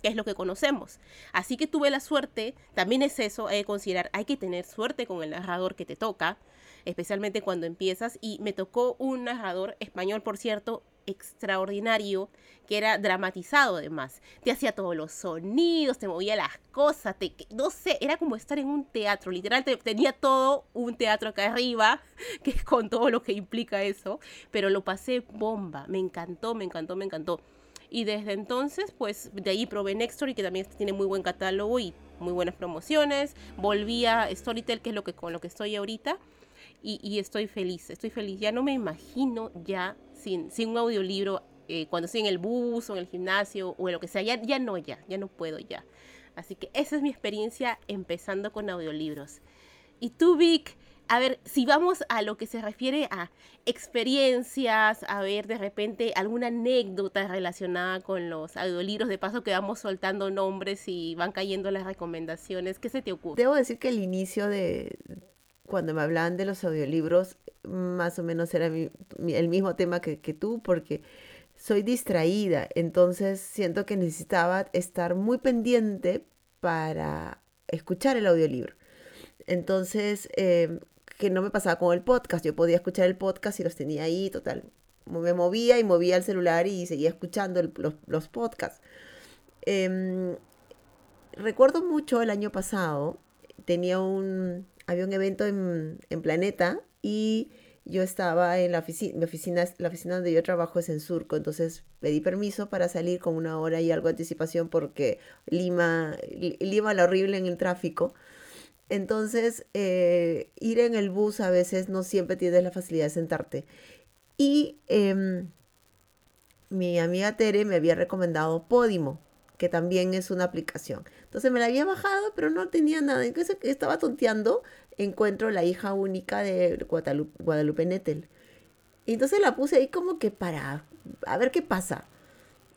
Speaker 3: que es lo que conocemos. Así que tuve la suerte, también es eso, hay que considerar, hay que tener suerte con el narrador que te toca, especialmente cuando empiezas, y me tocó un narrador español, por cierto, extraordinario, que era dramatizado además. Te hacía todos los sonidos, te movía las cosas, te, no sé, era como estar en un teatro, literal, tenía todo un teatro acá arriba, que es con todo lo que implica eso, pero lo pasé bomba, me encantó, me encantó, me encantó. Y desde entonces, pues de ahí probé Nextory, que también tiene muy buen catálogo y muy buenas promociones. Volví a Storytel, que es lo que, con lo que estoy ahorita. Y, estoy feliz, estoy feliz. Ya no me imagino ya sin, sin un audiolibro eh, cuando estoy en el bus o en el gimnasio o en lo que sea. Ya, ya no, ya, ya no puedo ya. Así que esa es mi experiencia empezando con audiolibros. Y tú, Vic, a ver, si vamos a lo que se refiere a experiencias, a ver de repente alguna anécdota relacionada con los audiolibros, de paso que vamos soltando nombres y van cayendo las recomendaciones, ¿qué se te ocurre?
Speaker 2: Debo decir que el inicio de cuando me hablaban de los audiolibros, más o menos era el mismo tema que, que tú, porque soy distraída, entonces siento que necesitaba estar muy pendiente para escuchar el audiolibro. Entonces, eh, que no me pasaba con el podcast. Yo podía escuchar el podcast y los tenía ahí, total. Me movía y movía el celular y seguía escuchando los, podcasts. Em, recuerdo mucho el año pasado, tenía un, había un evento en, Planeta y yo estaba en la oficina, mi oficina, la oficina donde yo trabajo es en Surco, entonces pedí permiso para salir con una hora y algo de anticipación porque Lima, Lima la horrible en el tráfico. Entonces, eh, ir en el bus a veces no siempre tienes la facilidad de sentarte. Y em, mi amiga Tere me había recomendado Podimo, que también es una aplicación. Entonces me la había bajado, pero no tenía nada. Entonces estaba tonteando, encuentro la hija única de Guadalupe, Guadalupe Nettel. Y entonces la puse ahí como que para a ver qué pasa.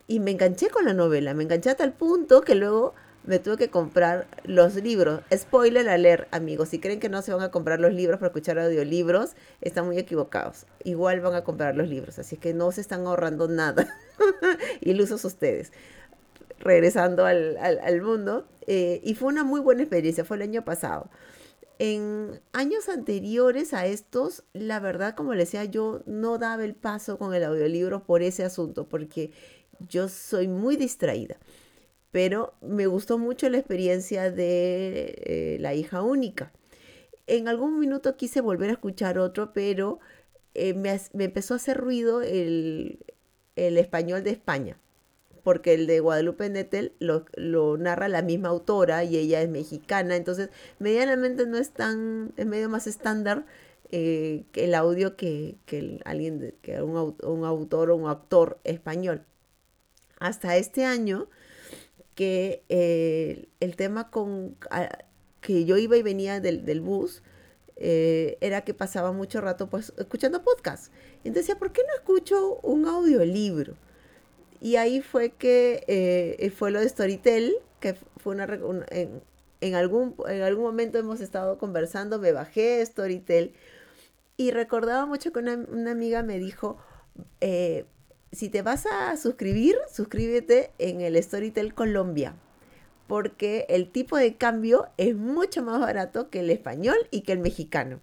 Speaker 2: Y me enganché con la novela, me enganché hasta el punto que luego me tuve que comprar los libros. Spoiler a leer, amigos. Si creen que no se van a comprar los libros para escuchar audiolibros, están muy equivocados. Igual van a comprar los libros, así que no se están ahorrando nada. Ilusos ustedes. Regresando al, mundo. Eh, y fue una muy buena experiencia, fue el año pasado. En años anteriores a estos, la verdad, como les decía, yo no daba el paso con el audiolibro por ese asunto, porque yo soy muy distraída pero me gustó mucho la experiencia de eh, la hija única. En algún minuto quise volver a escuchar otro, pero eh, me, empezó a hacer ruido el, español de España, porque el de Guadalupe Nettel lo, narra la misma autora y ella es mexicana, entonces medianamente no es tan, es medio más estándar eh, que el audio que, alguien, que un, un autor o un actor español. Hasta este año que eh, el tema con que yo iba y venía del, bus eh, era que pasaba mucho rato pues escuchando podcast. Y entonces ¿por qué no escucho un audiolibro? Y ahí fue que eh, fue lo de Storytel, que fue una, en, algún, en algún momento hemos estado conversando, me bajé Storytel y recordaba mucho que una, una amiga me dijo, si te vas a suscribir, suscríbete en el Storytel Colombia, porque el tipo de cambio es mucho más barato que el español y que el mexicano.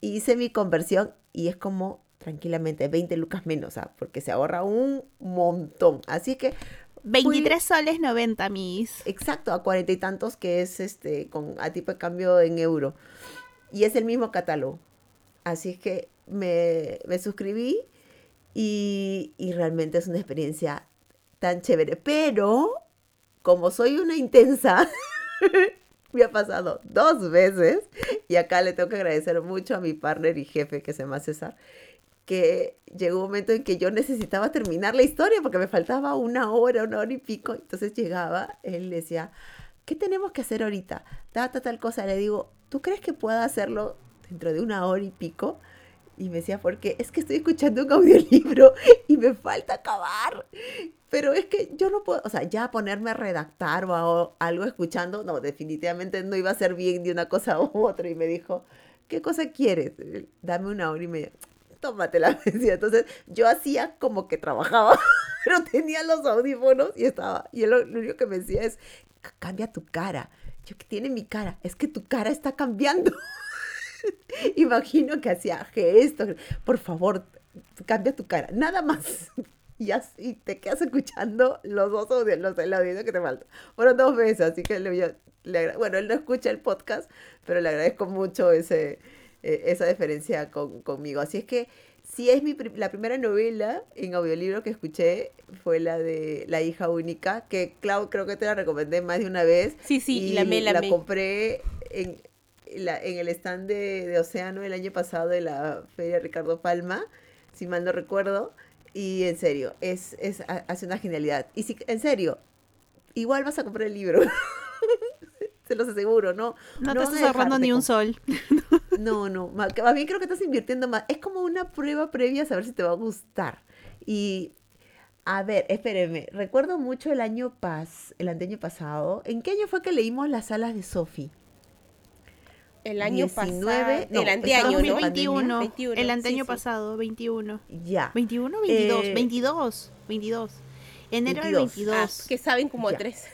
Speaker 2: Hice mi conversión y es como tranquilamente 20 lucas menos, ¿ah? porque se ahorra un montón. Así que
Speaker 4: 23 soles 90, mis.
Speaker 2: Exacto, a cuarenta y tantos que es este con a tipo de cambio en euro. Y es el mismo catálogo. Así es que me, me suscribí y, realmente es una experiencia tan chévere. Pero, como soy una intensa, me ha pasado dos veces y acá le tengo que agradecer mucho a mi partner y jefe que se llama César que llegó un momento en que yo necesitaba terminar la historia porque me faltaba una hora, una hora y pico. Entonces llegaba, él decía, ¿qué tenemos que hacer ahorita? Ta, tal cosa. Le digo, ¿tú crees que pueda hacerlo dentro de una hora y pico? Y me decía, porque es que estoy escuchando un audiolibro y me falta acabar. Pero es que yo no puedo, o sea, ya ponerme a redactar o algo escuchando, no, definitivamente no iba a ser bien de una cosa u otra. Y me dijo, ¿qué cosa quieres? Dame una hora y media tómatela. Decía. Entonces yo hacía como que trabajaba, pero tenía los audífonos y estaba. Y él lo, único que me decía es, cambia tu cara. Yo, ¿qué tiene mi cara? Es que tu cara está cambiando. Imagino que hacía gestos. Por favor, cambia tu cara. Nada más. Y así te quedas escuchando los dos audios, los, el audio que te falta. Fueron dos veces, así que le, le, bueno, él no escucha el podcast, pero le agradezco mucho ese, eh, esa diferencia con, conmigo. Así es que si es mi, la primera novela en audiolibro que escuché fue la de La hija única, que Clau creo que te la recomendé más de una vez.
Speaker 3: Sí, sí,
Speaker 2: y
Speaker 3: la, me,
Speaker 2: la, compré en, la, en el stand de, de, Océano el año pasado de la Feria Ricardo Palma, si mal no recuerdo. Y en serio, es, es, hace una genialidad. Y si, en serio, igual vas a comprar el libro. Se los aseguro, ¿no?
Speaker 4: No, no te estás ahorrando ni un sol.
Speaker 2: No, no, más bien creo que estás invirtiendo más. Es como una prueba previa a saber si te va a gustar. Y, a ver, espérenme, recuerdo mucho el año pas, el año pasado. ¿En qué año fue que leímos las alas de Sophie?
Speaker 3: El año 19, pasado.
Speaker 4: No, el anteaño, 2021. 21, el anteaño sí, pasado, 21.
Speaker 2: Ya.
Speaker 4: 21 22, eh, 22, 22. Enero 22. del 22.
Speaker 3: Ah, que saben como a tres.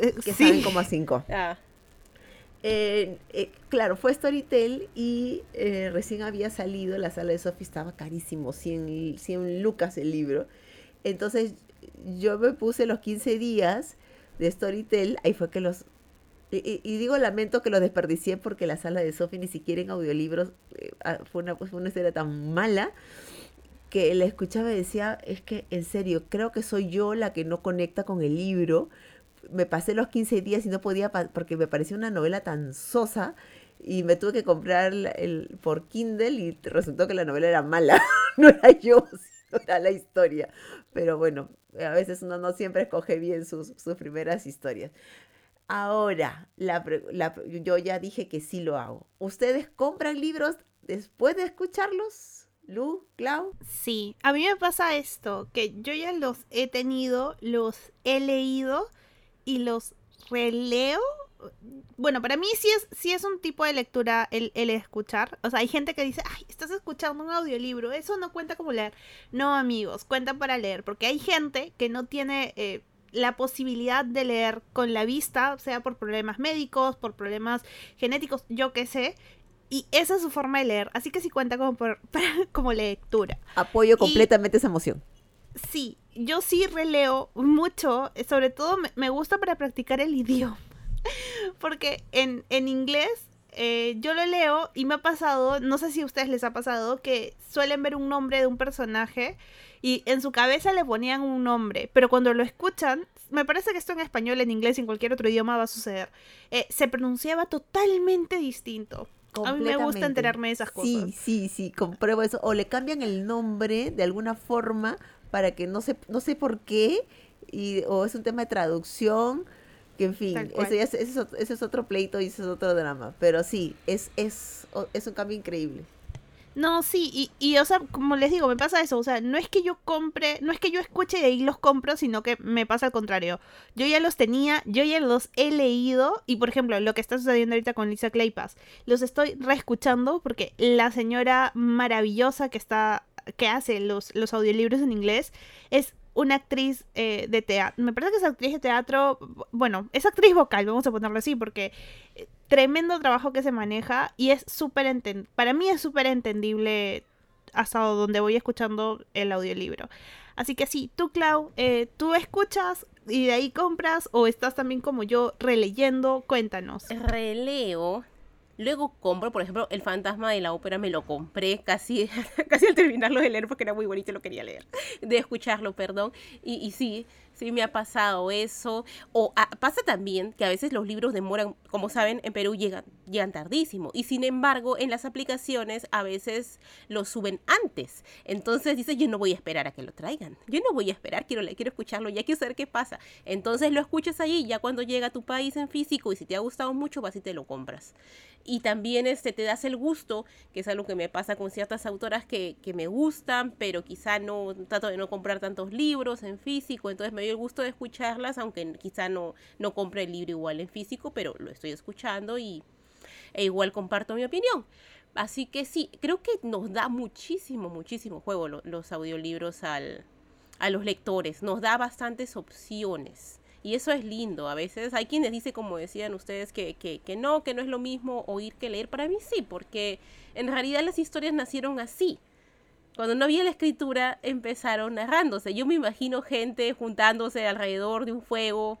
Speaker 2: Eh, que sí. saben como a cinco.
Speaker 3: Ah.
Speaker 2: Eh, eh, claro, fue Storytel y eh, recién había salido, la sala de Sophie estaba carísimo, 100, 100 lucas el libro. Entonces yo me puse los 15 días de Storytel, ahí fue que los... Y, digo, lamento que los desperdicié porque la sala de Sophie ni siquiera en audiolibros ah, fue, una, fue una tan mala que la escuchaba y decía, es que en serio, creo que soy yo la que no conecta con el libro me pasé los 15 días y no podía porque me parecía una novela tan sosa y me tuve que comprar el, por Kindle y resultó que la novela era mala, no era yo, sino era la historia. Pero bueno, a veces uno no siempre escoge bien sus, sus primeras historias. Ahora, yo ya dije que sí lo hago. ¿Ustedes compran libros después de escucharlos? Lu, Clau.
Speaker 4: Sí, a mí me pasa esto, que yo ya los he tenido, los he leído y los releo. Bueno, para mí sí es, sí es un tipo de lectura el, el, escuchar. O sea, hay gente que dice, ay, estás escuchando un audiolibro, eso no cuenta como leer. No, amigos, cuenta para leer, porque hay gente que no tiene eh, la posibilidad de leer con la vista, sea por problemas médicos, por problemas genéticos, yo qué sé. Y esa es su forma de leer, así que sí cuenta como, por, como lectura.
Speaker 2: Apoyo completamente y, esa emoción.
Speaker 4: Sí, yo sí releo mucho, sobre todo me, me gusta para practicar el idioma. Porque en, en inglés eh, yo lo leo y me ha pasado, no sé si a ustedes les ha pasado, que suelen ver un nombre de un personaje y en su cabeza le ponían un nombre, pero cuando lo escuchan, me parece que esto en español, en inglés y en cualquier otro idioma va a suceder, eh, se pronunciaba totalmente distinto. A mí me gusta enterarme de esas cosas.
Speaker 2: Sí, sí, sí, compruebo eso. O le cambian el nombre de alguna forma para que no sé, no sé por qué, y, o es un tema de traducción, que en fin, ese, ya es, otro pleito y ese es otro drama, pero sí, es, es, es un cambio increíble.
Speaker 4: No, sí, y, y, o sea, como les digo, me pasa eso, o sea, no es que yo compre, no es que yo escuche y ahí los compro, sino que me pasa al contrario. Yo ya los tenía, yo ya los he leído, y por ejemplo, lo que está sucediendo ahorita con Lisa Claypass, los estoy reescuchando porque la señora maravillosa que está que hace los, los audiolibros en inglés es una actriz eh, de teatro. Me parece que es actriz de teatro. Bueno, es actriz vocal, vamos a ponerlo así, porque tremendo trabajo que se maneja y es súper Para mí es súper entendible hasta donde voy escuchando el audiolibro. Así que sí, tú, Clau, eh, tú escuchas y de ahí compras o estás también como yo releyendo. Cuéntanos.
Speaker 3: Releo. Luego compro, por ejemplo, El fantasma de la ópera me lo compré casi, casi al terminarlo de leer porque era muy bonito y lo quería leer. De escucharlo, perdón. Y, y sí, sí me ha pasado eso. O ah, pasa también que a veces los libros demoran, como saben, en Perú llegan, llegan tardísimo. Y sin embargo, en las aplicaciones a veces los suben antes. Entonces dices, yo no voy a esperar a que lo traigan. Yo no voy a esperar, quiero, quiero escucharlo, ya quiero saber qué pasa. Entonces lo escuchas allí, ya cuando llega a tu país en físico y si te ha gustado mucho, vas y te lo compras. Y también este, te das el gusto, que es algo que me pasa con ciertas autoras que, que me gustan, pero quizá no trato de no comprar tantos libros en físico, entonces me el gusto de escucharlas, aunque quizá no, no compre el libro igual en físico, pero lo estoy escuchando y e igual comparto mi opinión. Así que sí, creo que nos da muchísimo, muchísimo juego los audiolibros al, a los lectores, nos da bastantes opciones. Y eso es lindo. A veces hay quienes dicen, como decían ustedes, que, que, que no, que no es lo mismo oír que leer. Para mí sí, porque en realidad las historias nacieron así cuando no había la escritura, empezaron narrándose. Yo me imagino gente juntándose alrededor de un fuego,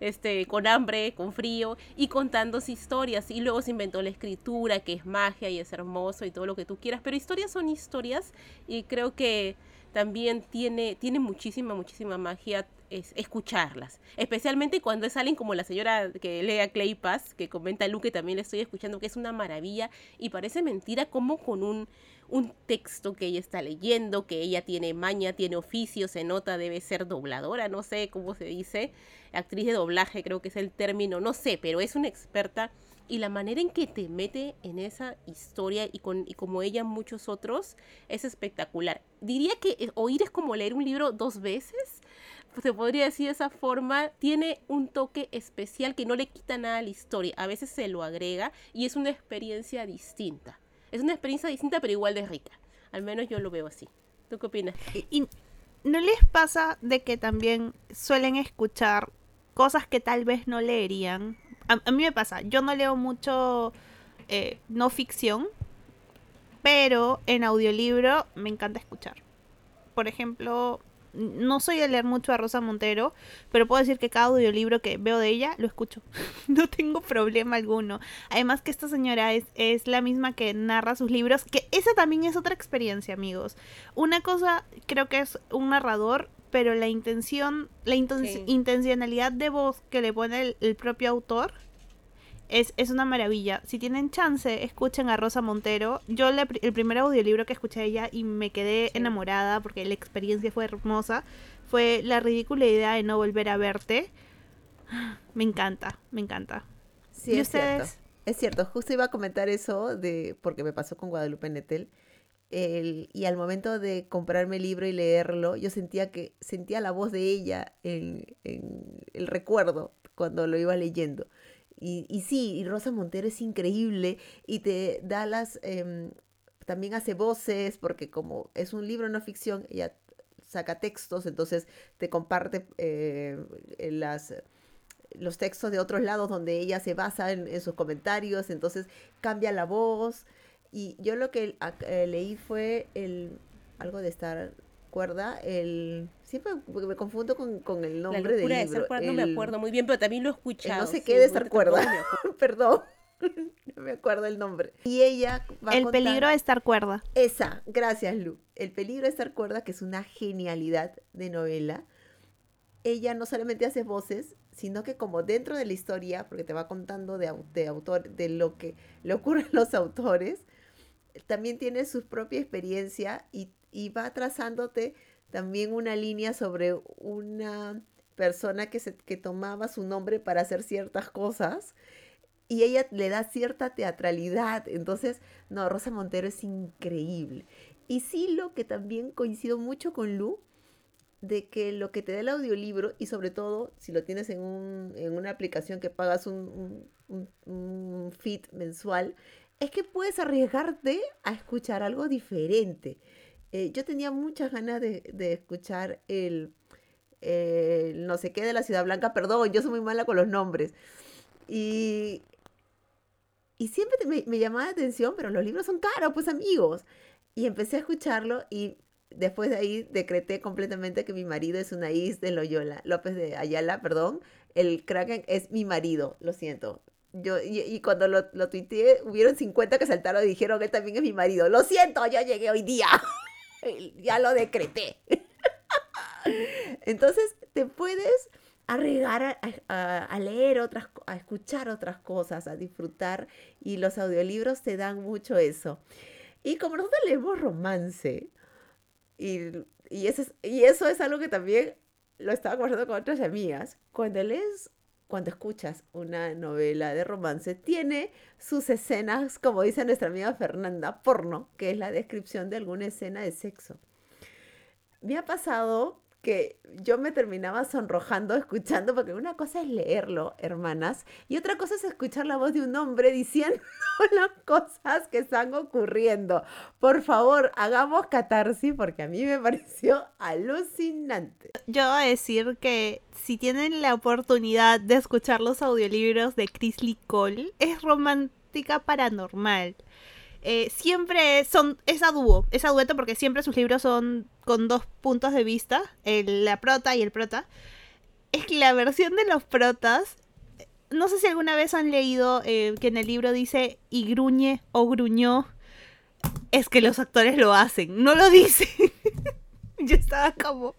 Speaker 3: este, con hambre, con frío, y contándose historias. Y luego se inventó la escritura, que es magia y es hermoso y todo lo que tú quieras. Pero historias son historias y creo que también tiene, tiene muchísima, muchísima magia es escucharlas. Especialmente cuando es alguien como la señora que lea Clay Paz, que comenta Luke, que también le estoy escuchando, que es una maravilla. Y parece mentira como con un un texto que ella está leyendo, que ella tiene maña, tiene oficio, se nota, debe ser dobladora, no sé cómo se dice, actriz de doblaje creo que es el término, no sé, pero es una experta y la manera en que te mete en esa historia y, con, y como ella muchos otros es espectacular. Diría que eh, oír es como leer un libro dos veces, se podría decir de esa forma, tiene un toque especial que no le quita nada a la historia, a veces se lo agrega y es una experiencia distinta. Es una experiencia distinta, pero igual de rica. Al menos yo lo veo así. ¿Tú qué opinas?
Speaker 4: ¿Y no les pasa de que también suelen escuchar cosas que tal vez no leerían? A, mí me pasa, yo no leo mucho eh, no ficción, pero en audiolibro me encanta escuchar. Por ejemplo, no soy de leer mucho a Rosa Montero, pero puedo decir que cada audiolibro que veo de ella lo escucho. no tengo problema alguno. Además que esta señora es, es la misma que narra sus libros, que esa también es otra experiencia, amigos. Una cosa creo que es un narrador, pero la intención, la intencionalidad de voz que le pone el propio autor es, una maravilla. Si tienen chance, escuchen a Rosa Montero. Yo el primer audiolibro que escuché a ella y me quedé enamorada porque la experiencia fue hermosa fue La ridícula idea de no volver a verte. Me encanta, me encanta.
Speaker 2: Sí, es cierto. Es cierto, justo iba a comentar eso de porque me pasó con Guadalupe Nettel. y al momento de comprarme el libro y leerlo, yo sentía que sentía la voz de ella en, en el recuerdo cuando lo iba leyendo. Y, y sí, y Rosa Montero es increíble y te da las, em, también hace voces, porque como es un libro no ficción, ella saca textos, entonces te comparte eh, las los textos de otros lados donde ella se basa en, sus comentarios, entonces cambia la voz. Y yo lo que eh, leí fue el algo de estar cuerda, el siempre me confundo con, el nombre del libro.
Speaker 3: no me acuerdo muy bien, pero también lo he escuchado.
Speaker 2: no sé qué de estar cuerda. Perdón. no me acuerdo el nombre. Y ella
Speaker 4: va El peligro de estar cuerda.
Speaker 2: Esa, gracias Lu. El peligro de estar cuerda, que es una genialidad de novela. Ella no solamente hace voces, sino que como dentro de la historia, porque te va contando de, de autor, de lo que le ocurre a los autores, también tiene su propia experiencia y y va trazándote también una línea sobre una persona que, se, que tomaba su nombre para hacer ciertas cosas y ella le da cierta teatralidad. Entonces, no, Rosa Montero es increíble. Y sí, lo que también coincido mucho con Lu, de que lo que te da el audiolibro, y sobre todo si lo tienes en, un, en una aplicación que pagas un, un, un feed mensual, es que puedes arriesgarte a escuchar algo diferente. Eh, yo tenía muchas ganas de, escuchar el, no sé qué de la Ciudad Blanca, perdón, yo soy muy mala con los nombres. Y, y siempre me, llamaba la atención, pero los libros son caros, pues amigos. Y empecé a escucharlo y después de ahí decreté completamente que mi marido es una is de Loyola, López de Ayala, perdón. El Kraken es mi marido, lo siento. Yo, y, cuando lo, lo tuiteé, hubieron 50 que saltaron y dijeron él también es mi marido. Lo siento, yo llegué hoy día. ya lo decreté. Entonces, te puedes arriesgar a, leer otras, a escuchar otras cosas, a disfrutar, y los audiolibros te dan mucho eso. Y como nosotros leemos romance, y, y, eso es, y eso es algo que también lo estaba conversando con otras amigas, cuando lees, cuando escuchas una novela de romance, tiene sus escenas, como dice nuestra amiga Fernanda, porno, que es la descripción de alguna escena de sexo. Me ha pasado que yo me terminaba sonrojando escuchando, porque una cosa es leerlo, hermanas, y otra cosa es escuchar la voz de un hombre diciendo que están ocurriendo. Por favor, hagamos catarsis, porque a mí me pareció alucinante.
Speaker 4: Yo voy a decir que si tienen la oportunidad de escuchar los audiolibros de Chris Lee Cole, es romántica paranormal. Eh, siempre son, es a dúo, es dueto porque siempre sus libros son con dos puntos de vista, la prota y el prota. Es que la versión de los protas, no sé si alguna vez han leído eh, que en el libro dice y gruñe o gruñó, es que los actores lo hacen, no lo dicen. Yo estaba como,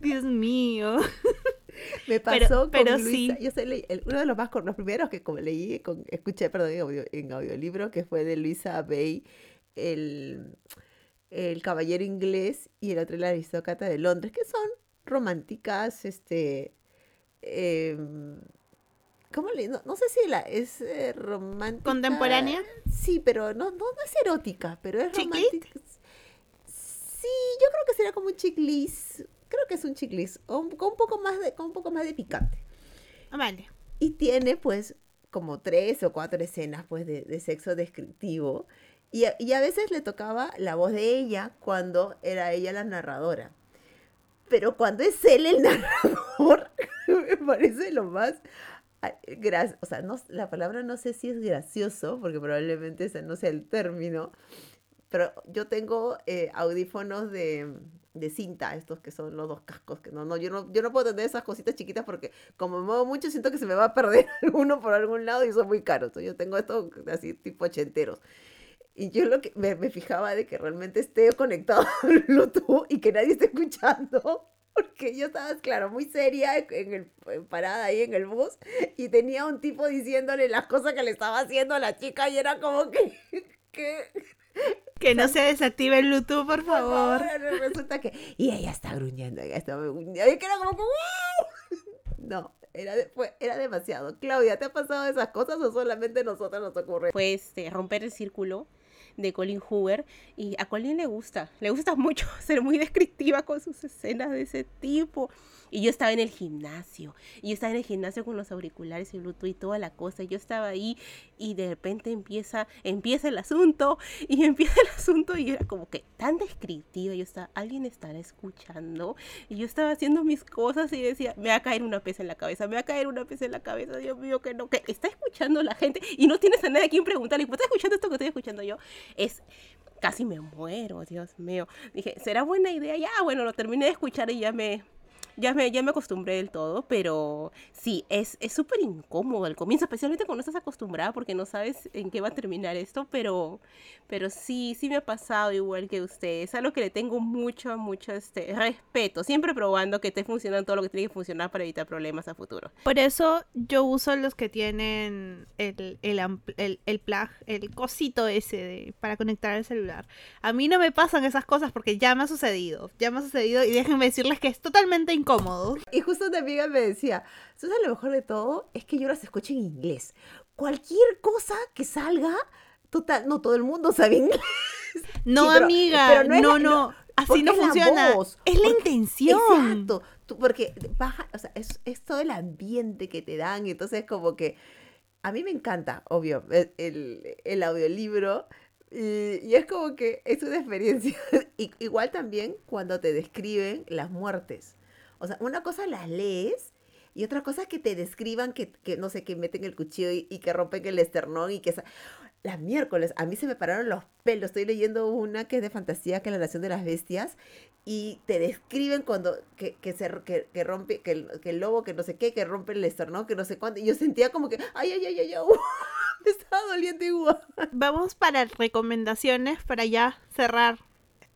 Speaker 4: Dios mío.
Speaker 2: Me
Speaker 4: Pero-
Speaker 2: pasó
Speaker 4: pero
Speaker 2: con Luisa.
Speaker 4: sí.
Speaker 2: Yo sé, leí- el- uno de los más con los primeros que como leí, con, escuché, perdón, en, audio, en audiolibro, que fue de Luisa Bay, el, el caballero inglés y el otro la aristócrata de Londres, que son románticas, este, em, ¿cómo le? No, no sé si la es eh, romántica.
Speaker 4: ¿Contemporánea?
Speaker 2: Sí, pero no, no, no es erótica, pero es romántica. Sí, yo creo que sería como un chiclis. Creo que es un chiclis. O un- con un poco más de, con un poco más de picante.
Speaker 4: Vale.
Speaker 2: Y tiene pues como tres o cuatro escenas pues de, de sexo descriptivo. Y a, y a veces le tocaba la voz de ella cuando era ella la narradora. Pero cuando es él el narrador, me parece lo más... O sea, no, la palabra no sé si es gracioso, porque probablemente ese no sea el término. Pero yo tengo eh, audífonos de, de cinta, estos que son los dos cascos, que no, no, yo no, yo no puedo tener esas cositas chiquitas porque como me muevo mucho siento que se me va a perder alguno por algún lado y son muy caros. Entonces, yo tengo estos así tipo ochenteros. Y yo lo que me, me fijaba de que realmente esté conectado al Bluetooth y que nadie esté escuchando. Porque yo estaba, claro, muy seria en el, en parada ahí en el bus y tenía un tipo diciéndole las cosas que le estaba haciendo a la chica y era como que, que
Speaker 4: Que no se desactive el Bluetooth, por
Speaker 2: por
Speaker 4: favor.
Speaker 2: favor, resulta que. Y ella está gruñendo, ella está gruñendo. Y que era como que. ¡wow! No, era, de- fue, era demasiado. Claudia, ¿te ha pasado esas cosas o solamente a nosotros nos ocurre?
Speaker 3: Fue este, romper el círculo de Colin Hoover y a Colin le gusta, le gusta mucho ser muy descriptiva con sus escenas de ese tipo. Y yo estaba en el gimnasio, y yo estaba en el gimnasio con los auriculares y Bluetooth y toda la cosa, yo estaba ahí y de repente empieza, empieza el asunto, y empieza el asunto y era como que tan descriptiva, yo estaba, alguien estará escuchando, y yo estaba haciendo mis cosas y decía, me va a caer una pesa en la cabeza, me va a caer una pesa en la cabeza, Dios mío, que no, que está escuchando la gente y no tienes a nadie a quien preguntarle, ¿está escuchando esto que estoy escuchando yo? Es casi me muero, Dios mío. Dije, ¿será buena idea? Ya, bueno, lo terminé de escuchar y ya me, ya me, ya me acostumbré del todo, pero sí, es es súper incómodo al comienzo, especialmente cuando estás acostumbrada porque no sabes en qué va a terminar esto, pero, pero sí, sí me ha pasado igual que ustedes. Es algo que le tengo mucho, mucho este, respeto, siempre probando que esté funcionando todo lo que tiene que funcionar para evitar problemas a futuro.
Speaker 4: Por eso yo uso los que tienen el, el, el, el plug, el cosito ese de- para conectar el celular. A mí no me pasan esas cosas porque ya me ha sucedido. Ya me ha sucedido y déjenme decirles que es totalmente incómodo.
Speaker 2: Y justo una amiga me decía, ¿sabes lo mejor de todo? Es que yo las escucho en inglés. Cualquier cosa que salga, total, no todo el mundo sabe inglés.
Speaker 4: No,
Speaker 2: Sí, pero-
Speaker 4: amiga,
Speaker 2: pero
Speaker 4: no, no,
Speaker 2: la- no,
Speaker 4: así no
Speaker 2: es la
Speaker 4: funciona.
Speaker 2: voz,
Speaker 4: es la
Speaker 2: porque-
Speaker 4: intención.
Speaker 2: Exacto, tú- porque baja, o sea, es, es todo el ambiente que te dan, entonces como que a mí me encanta, obvio, el, el- el audiolibro, y, y es como que es una experiencia. Y, igual también cuando te describen las muertes. O sea, una cosa las lees y otra cosa que te describan que, que no sé, que meten el cuchillo y, que rompen el esternón y que... las miércoles, a mí se me pararon los pelos. Estoy leyendo una que es de fantasía, que es La Nación de las Bestias, y te describen cuando que, que se que, que rompe, que el, que el lobo, que no sé qué, que rompe el esternón, que no sé cuánto. Y yo sentía como que, ay, ay, ay, ay, ay, me estaba doliendo igual.
Speaker 4: Vamos para recomendaciones para ya cerrar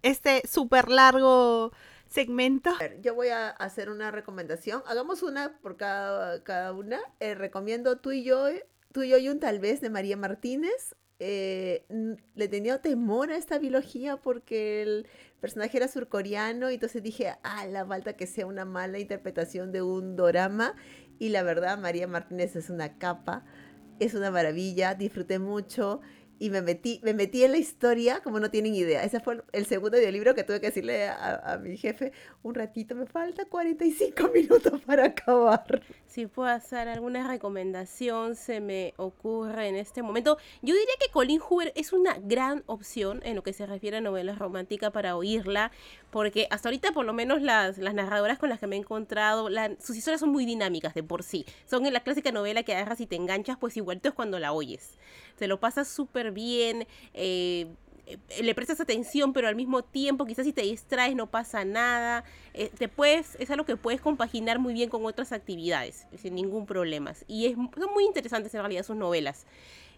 Speaker 4: este súper largo segmento.
Speaker 2: Yo voy a hacer una recomendación. Hagamos una por cada, cada una. Eh, recomiendo tú y yo, tú y yo y un tal vez de María Martínez. Eh, le tenía temor a esta biología porque el personaje era surcoreano y entonces dije, ah, la falta que sea una mala interpretación de un dorama y la verdad María Martínez es una capa, es una maravilla, disfruté mucho y me metí, me metí en la historia como no tienen idea. Ese fue el segundo audiolibro que tuve que decirle a, a mi jefe, un ratito, me falta 45 minutos para acabar.
Speaker 3: Si puedo hacer alguna recomendación, se me ocurre en este momento. Yo diría que Colin Hoover es una gran opción en lo que se refiere a novelas románticas para oírla, porque hasta ahorita por lo menos las, las narradoras con las que me he encontrado, la- sus historias son muy dinámicas de por sí. Son en la clásica novela que agarras y te enganchas, pues igualito es cuando la oyes. Te lo pasas súper bien. eh, eh, le prestas atención, pero al mismo tiempo, quizás si te distraes no pasa nada. Eh, te puedes, es algo que puedes compaginar muy bien con otras actividades, sin ningún problema. Y es, son muy interesantes en realidad sus novelas.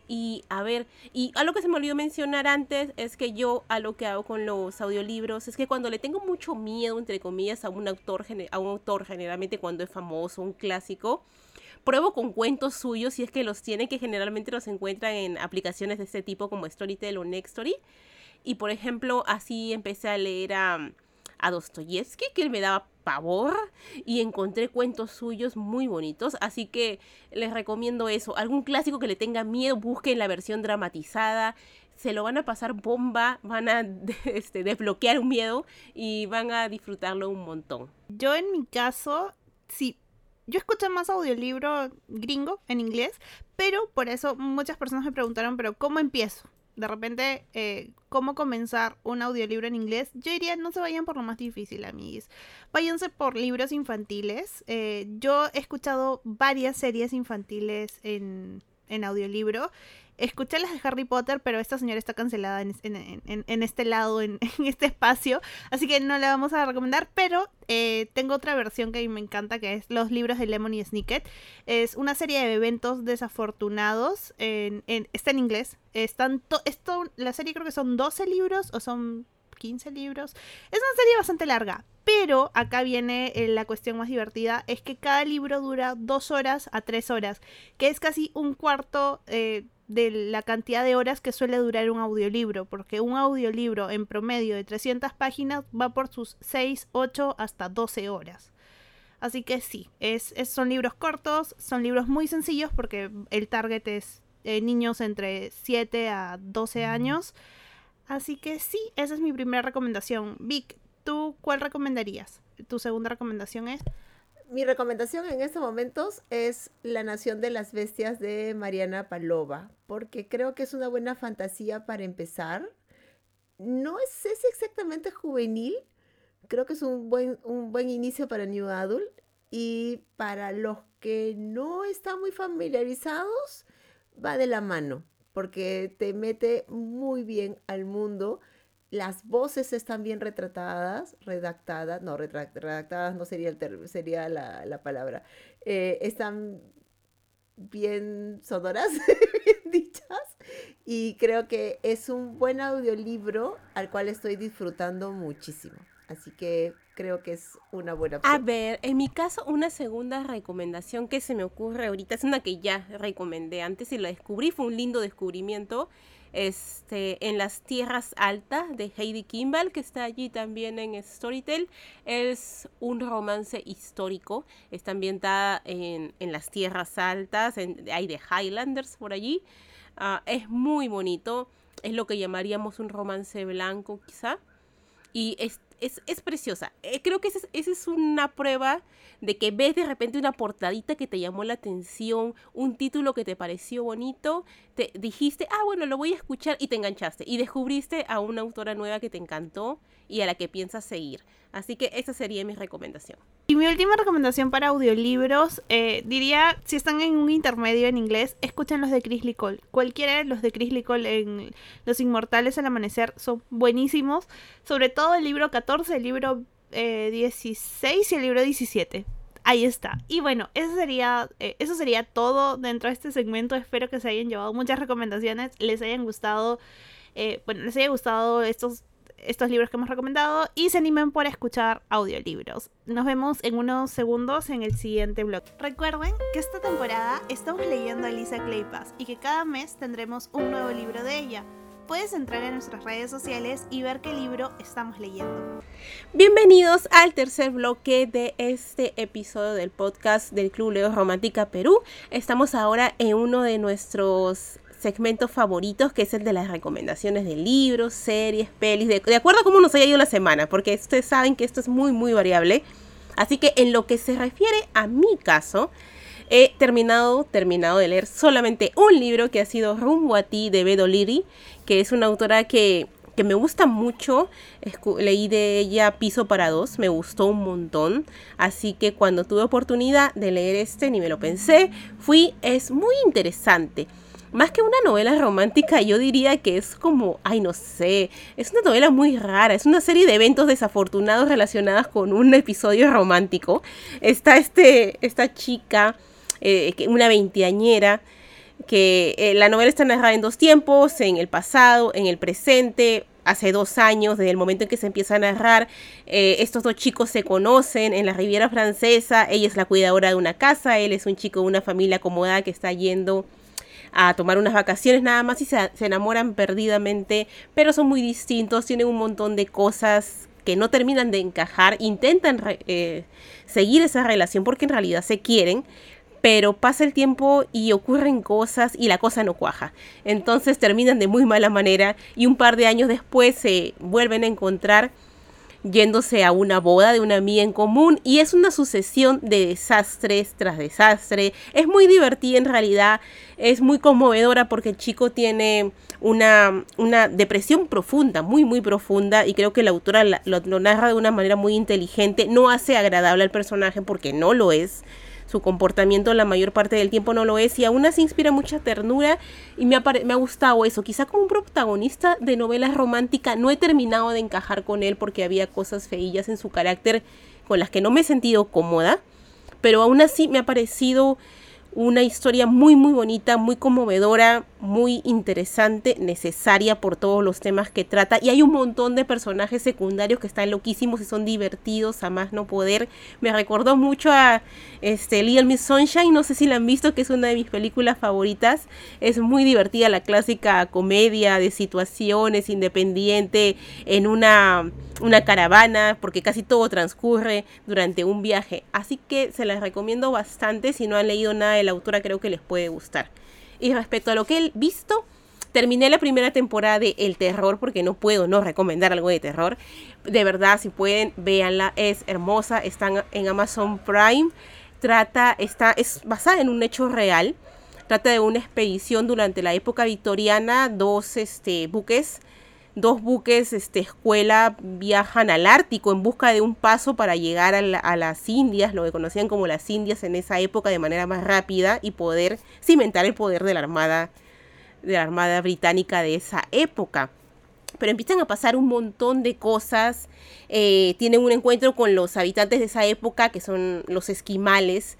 Speaker 3: Y a ver, y algo que se me olvidó mencionar antes es que yo a lo que hago con los audiolibros es que cuando le tengo mucho miedo, entre comillas, a un autor, a un autor generalmente cuando es famoso, un clásico, pruebo con cuentos suyos si es que los tiene, que generalmente los encuentran en aplicaciones de este tipo como Storytel o Nextory. Y por ejemplo, así empecé a leer a, a Dostoyevsky, que él me daba pavor, y encontré cuentos suyos muy bonitos. Así que les recomiendo eso. Algún clásico que le tenga miedo, busquen la versión dramatizada. Se lo van a pasar bomba, van a este, desbloquear un miedo y van a disfrutarlo un montón.
Speaker 4: Yo en mi caso, sí, yo escucho más audiolibro gringo en inglés, pero por eso muchas personas me preguntaron, pero ¿cómo empiezo? De repente, eh, ¿cómo comenzar un audiolibro en inglés? Yo diría, no se vayan por lo más difícil, amiguis. Váyanse por libros infantiles. Eh, yo he escuchado varias series infantiles en, en audiolibro. Escuché las de Harry Potter, pero esta señora está cancelada en, en- en- este lado, en, este espacio. Así que no la vamos a recomendar. Pero eh, tengo otra versión que me encanta, que es los libros de Lemon y Snicket. Es una serie de eventos desafortunados. Está en inglés. Están to- esto, la serie creo que son 12 libros o son 15 libros. Es una serie bastante larga. Pero acá viene eh, la cuestión más divertida. Es que cada libro dura 2 horas a 3 horas. Que es casi un cuarto eh, de la cantidad de horas que suele durar un audiolibro. Porque un audiolibro en promedio de 300 páginas va por sus 6, 8 hasta 12 horas. Así que sí, es, es- son libros cortos, son libros muy sencillos porque el target es eh, niños entre 7 a 12 años. Así que sí, esa es mi primera recomendación. Vic, ¿tú cuál recomendarías? Tu segunda recomendación es...
Speaker 2: Mi recomendación en estos momentos es La Nación de las Bestias de Mariana Palova, porque creo que es una buena fantasía para empezar. No es, es exactamente juvenil, creo que es un buen, un buen inicio para New Adult y para los que no están muy familiarizados, va de la mano, porque te mete muy bien al mundo. Las voces están bien retratadas, redactadas, no, redactadas no sería, el sería la, la palabra. Eh, están bien sonoras, bien dichas, y creo que es un buen audiolibro al cual estoy disfrutando muchísimo. Así que creo que es una buena
Speaker 3: A
Speaker 2: opción.
Speaker 3: ver, en mi caso, una segunda recomendación que se me ocurre ahorita es una que ya recomendé antes y la descubrí, fue un lindo descubrimiento. Este, en las tierras altas de Heidi Kimball, que está allí también en Storytel, es un romance histórico. Está ambientada en, en las tierras altas, en- hay de Highlanders por allí. Ah, es muy bonito, es lo que llamaríamos un romance blanco, quizá. Y es, es, es preciosa. Eh, creo que esa es, es una prueba de que ves de repente una portadita que te llamó la atención, un título que te pareció bonito, te dijiste, ah, bueno, lo voy a escuchar y te enganchaste. Y descubriste a una autora nueva que te encantó y a la que piensas seguir. Así que esa sería mi recomendación.
Speaker 4: Y mi última recomendación para audiolibros, eh, diría, si están en un intermedio en inglés, escuchen los de Chris Licol. Cualquiera de los de Chris Licol en Los Inmortales al Amanecer son buenísimos. Sobre todo el libro 14, el libro eh, 16 y el libro 17. Ahí está. Y bueno, eso sería, eh, eso sería todo dentro de este segmento. Espero que se hayan llevado muchas recomendaciones, les hayan gustado, eh, bueno, les haya gustado estos estos libros que hemos recomendado y se animen por escuchar audiolibros. Nos vemos en unos segundos en el siguiente blog. Recuerden que esta temporada estamos leyendo a Lisa Kleypas y que cada mes tendremos un nuevo libro de ella. Puedes entrar en nuestras redes sociales y ver qué libro estamos leyendo.
Speaker 3: Bienvenidos al tercer bloque de este episodio del podcast del Club Leo Romántica Perú. Estamos ahora en uno de nuestros segmentos favoritos, que es el de las recomendaciones de libros, series, pelis, de, de acuerdo a cómo nos haya ido la semana, porque ustedes saben que esto es muy, muy variable. Así que en lo que se refiere a mi caso, he terminado, terminado de leer solamente un libro que ha sido Rumbo a ti de Bedo Liri, que es una autora que, que me gusta mucho. Leí de ella Piso para dos, me gustó un montón. Así que cuando tuve oportunidad de leer este, ni me lo pensé, fui, es muy interesante. Más que una novela romántica, yo diría que es como, ay, no sé, es una novela muy rara, es una serie de eventos desafortunados relacionados con un episodio romántico. Está este, esta chica, eh, una veinteañera, que eh, la novela está narrada en dos tiempos, en el pasado, en el presente, hace dos años, desde el momento en que se empieza a narrar, eh, estos dos chicos se conocen en la Riviera Francesa, ella es la cuidadora de una casa, él es un chico de una familia acomodada que está yendo a tomar unas vacaciones nada más y se, se enamoran perdidamente, pero son muy distintos, tienen un montón de cosas que no terminan de encajar, intentan eh, seguir esa relación porque en realidad se quieren, pero pasa el tiempo y ocurren cosas y la cosa no cuaja. Entonces terminan de muy mala manera y un par de años después se vuelven a encontrar yéndose a una boda de una amiga en común y es una sucesión de desastres tras desastre. Es muy divertida en realidad, es muy conmovedora porque el chico tiene una, una depresión profunda, muy muy profunda y creo que la autora la- lo, lo narra de una manera muy inteligente, no hace agradable al personaje porque no lo es. Su comportamiento la mayor parte del tiempo no lo es y aún así inspira mucha ternura y me ha, me ha gustado eso. Quizá como un protagonista de novelas románticas no he terminado de encajar con él porque había cosas feillas en su carácter con las que no me he sentido cómoda, pero aún así me ha parecido una historia muy muy bonita, muy conmovedora, muy interesante, necesaria por todos los temas que trata y hay un montón de personajes secundarios que están loquísimos y son divertidos a más no poder. Me recordó mucho a este Little Miss Sunshine, no sé si la han visto, que es una de mis películas favoritas. Es muy divertida la clásica comedia de situaciones independiente en una una caravana, porque casi todo transcurre durante un viaje. Así que se las recomiendo bastante. Si no han leído nada de la autora, creo que les puede gustar. Y respecto a lo que he visto, terminé la primera temporada de El Terror, porque no puedo no recomendar algo de terror. De verdad, si pueden, véanla, es hermosa. Está en Amazon Prime. Trata, está, es basada en un hecho real. Trata de una expedición durante la época victoriana, dos este, buques dos buques este, escuela viajan al Ártico en busca de un paso para llegar a, la- a las Indias, lo que conocían como las Indias en esa época de manera más rápida y poder cimentar el poder de la Armada, de la Armada Británica de esa época. Pero empiezan a pasar un montón de cosas. eh, tienen un encuentro con los habitantes de esa época, que son los esquimales.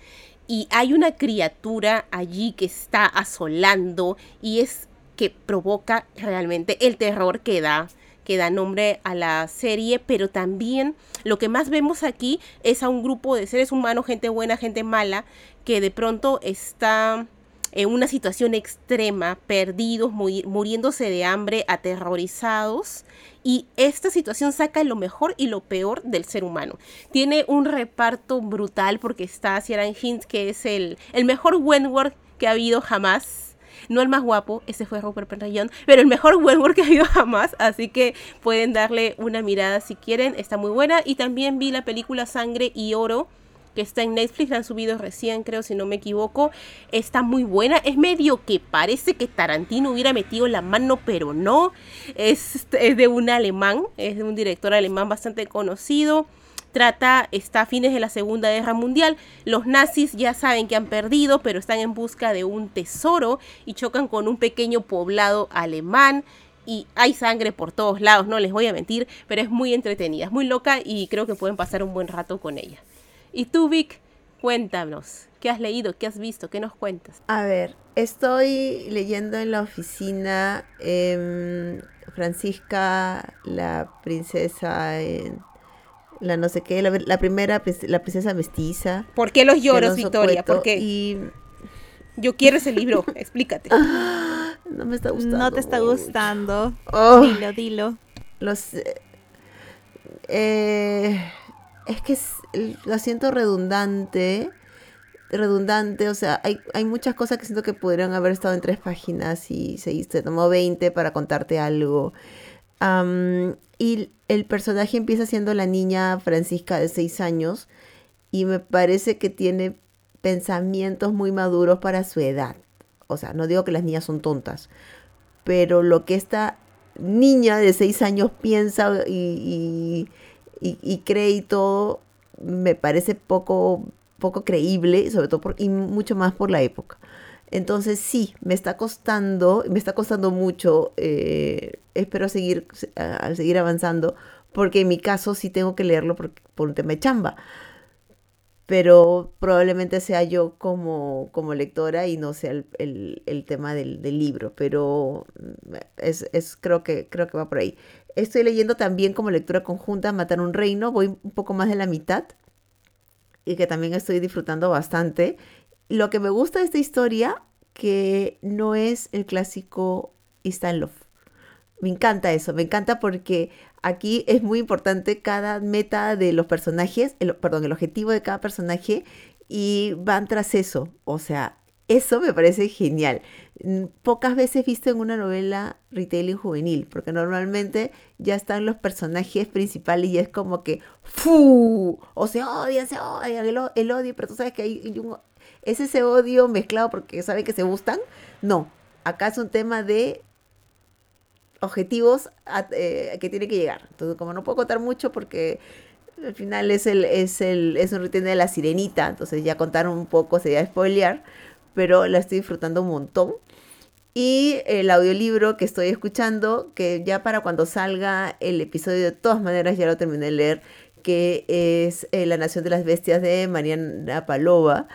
Speaker 3: Y hay una criatura allí que está asolando y es que provoca realmente el terror que da que da nombre a la serie, pero también lo que más vemos aquí es a un grupo de seres humanos, gente buena, gente mala, que de pronto está en una situación extrema, perdidos, muri- muriéndose de hambre, aterrorizados. Y esta situación saca lo mejor y lo peor del ser humano. Tiene un reparto brutal porque está Ciaran Hinds, que es el, el mejor Wentworth que ha habido jamás. No el más guapo, ese fue Rupert Penrayón, pero el mejor Wentworth que ha habido jamás. Así que pueden darle una mirada si quieren, está muy buena. Y también vi la película Sangre y Oro que está en Netflix, la han subido recién, creo, si no me equivoco. Está muy buena. Es medio que parece que Tarantino hubiera metido la mano, pero no. Es, es de un alemán, es de un director alemán bastante conocido trata, está a fines de la Segunda Guerra Mundial. Los nazis ya saben que han perdido, pero están en busca de un tesoro y chocan con un pequeño poblado alemán. Y hay sangre por todos lados, no les voy a mentir, pero es muy entretenida, es muy loca y creo que pueden pasar un buen rato con ella. Y tú, Vic, cuéntanos, ¿qué has leído? ¿Qué has visto? ¿Qué nos cuentas?
Speaker 2: A ver, estoy leyendo en la oficina em, Francisca, la princesa en la no sé qué, la, la primera, la princesa mestiza.
Speaker 3: ¿Por qué los lloros, Victoria? ¿Por qué?
Speaker 2: Y...
Speaker 3: Yo quiero ese libro, explícate.
Speaker 2: no me está gustando.
Speaker 4: No te está gustando.
Speaker 2: Oh.
Speaker 4: Dilo, dilo.
Speaker 2: Los... Eh, es que es, lo siento redundante. Redundante, o sea, hay, hay muchas cosas que siento que podrían haber estado en tres páginas y se, se tomó 20 para contarte algo. Y el personaje empieza siendo la niña Francisca de 6 años y me parece que tiene pensamientos muy maduros para su edad. O sea, no digo que las niñas son tontas, pero lo que esta niña de 6 años piensa y, y, cree y todo me parece poco, poco creíble, sobre todo y mucho más por la época. Entonces sí, me está costando, me está costando mucho, eh, espero seguir, seguir avanzando, porque en mi caso sí tengo que leerlo por, por un tema de chamba. Pero probablemente sea yo como, como lectora y no sea el, tema del, libro, pero mm, es, es, creo, que, creo que va por ahí. Estoy leyendo también como lectura conjunta Matar un Reino, voy un poco más de la mitad y que también estoy disfrutando bastante lo que me gusta de esta historia, que no es el clásico Instant Love. Me encanta eso, me encanta porque aquí es muy importante cada meta de los personajes, perdón, el objetivo de cada personaje y van tras eso. O sea, eso me parece genial. Mm, pocas veces visto en una novela retailing juvenil, porque normalmente ya están los personajes principales y es como que ¡fu! O se odian, se odian, el, el odio, pero tú sabes que hay un ¿Es ese odio mezclado porque saben que se gustan? No. Acá es un tema de objetivos eh, que tiene que llegar. Entonces, como no puedo contar mucho porque al final es el, es el, es un ritmo de la sirenita, entonces ya contar un poco sería spoilear, pero la estoy disfrutando un montón. Y el audiolibro que estoy escuchando, que ya para cuando salga el episodio de todas maneras ya lo terminé de leer, que es eh, La Nación de las Bestias de Mariana Palova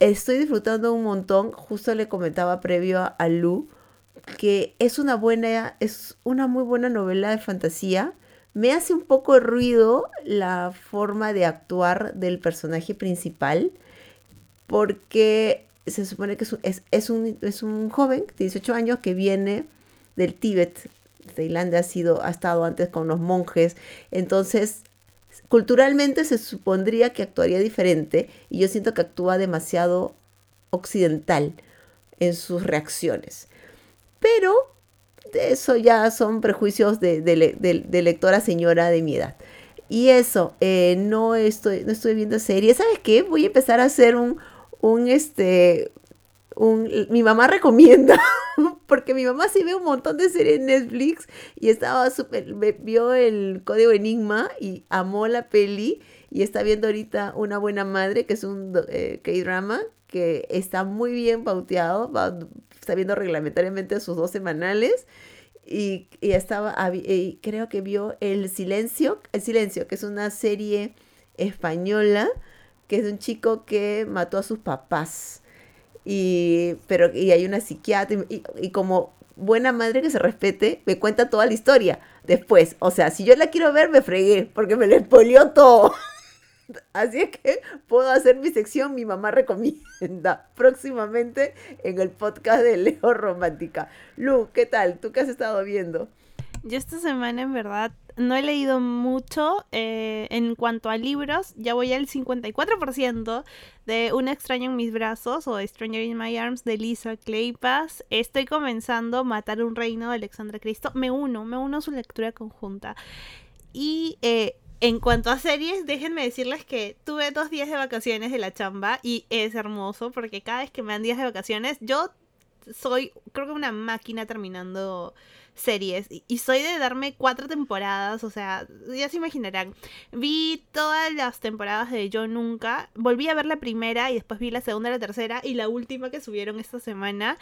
Speaker 2: estoy disfrutando un montón. Justo le comentaba previo a, Lu que es una buena, es una muy buena novela de fantasía. Me hace un poco de ruido la forma de actuar del personaje principal, porque se supone que es, un, es un joven de 18 años que viene del Tíbet. Tailandia ha, sido, ha estado antes con los monjes, entonces culturalmente se supondría que actuaría diferente y yo siento que actúa demasiado occidental en sus reacciones. Pero eso ya son prejuicios de, lectora señora de mi edad. Y eso, eh, no, estoy, no estoy viendo series. ¿Sabes qué? Voy a empezar a hacer un, un, este, mi mamá recomienda, porque mi mamá sí ve un montón de series en Netflix y estaba súper, vio el código Enigma y amó la peli y está viendo ahorita Una Buena Madre, que es un eh, K-drama que está muy bien pauteado, está viendo reglamentariamente sus dos semanales y, y estaba, y creo que vio El Silencio, El Silencio, que es una serie española, que es un chico que mató a sus papás y, pero, y hay una psiquiatra y, como buena madre que se respete, me cuenta toda la historia después. O sea, si yo la quiero ver, me fregué, porque me lo expolió todo. Así es que puedo hacer mi sección, mi mamá recomienda, próximamente en el podcast de Leo Romántica. Lu, ¿qué tal? ¿Tú qué has estado viendo?
Speaker 4: Yo esta semana en verdad no he leído mucho eh, en cuanto a libros. Ya voy al 54% de Un extraño en mis brazos o Stranger in My Arms de Lisa Kleypas. Estoy comenzando Matar un reino de Alexandra Cristo. Me uno, me uno a su lectura conjunta. Y eh, en cuanto a series, déjenme decirles que tuve dos días de vacaciones de la chamba y es hermoso porque cada vez que me dan días de vacaciones, yo soy, creo que una máquina terminando series y soy de darme cuatro temporadas, o sea, ya se imaginarán. Vi todas las temporadas de Yo Nunca, volví a ver la primera y después vi la segunda, la tercera y la última que subieron esta semana.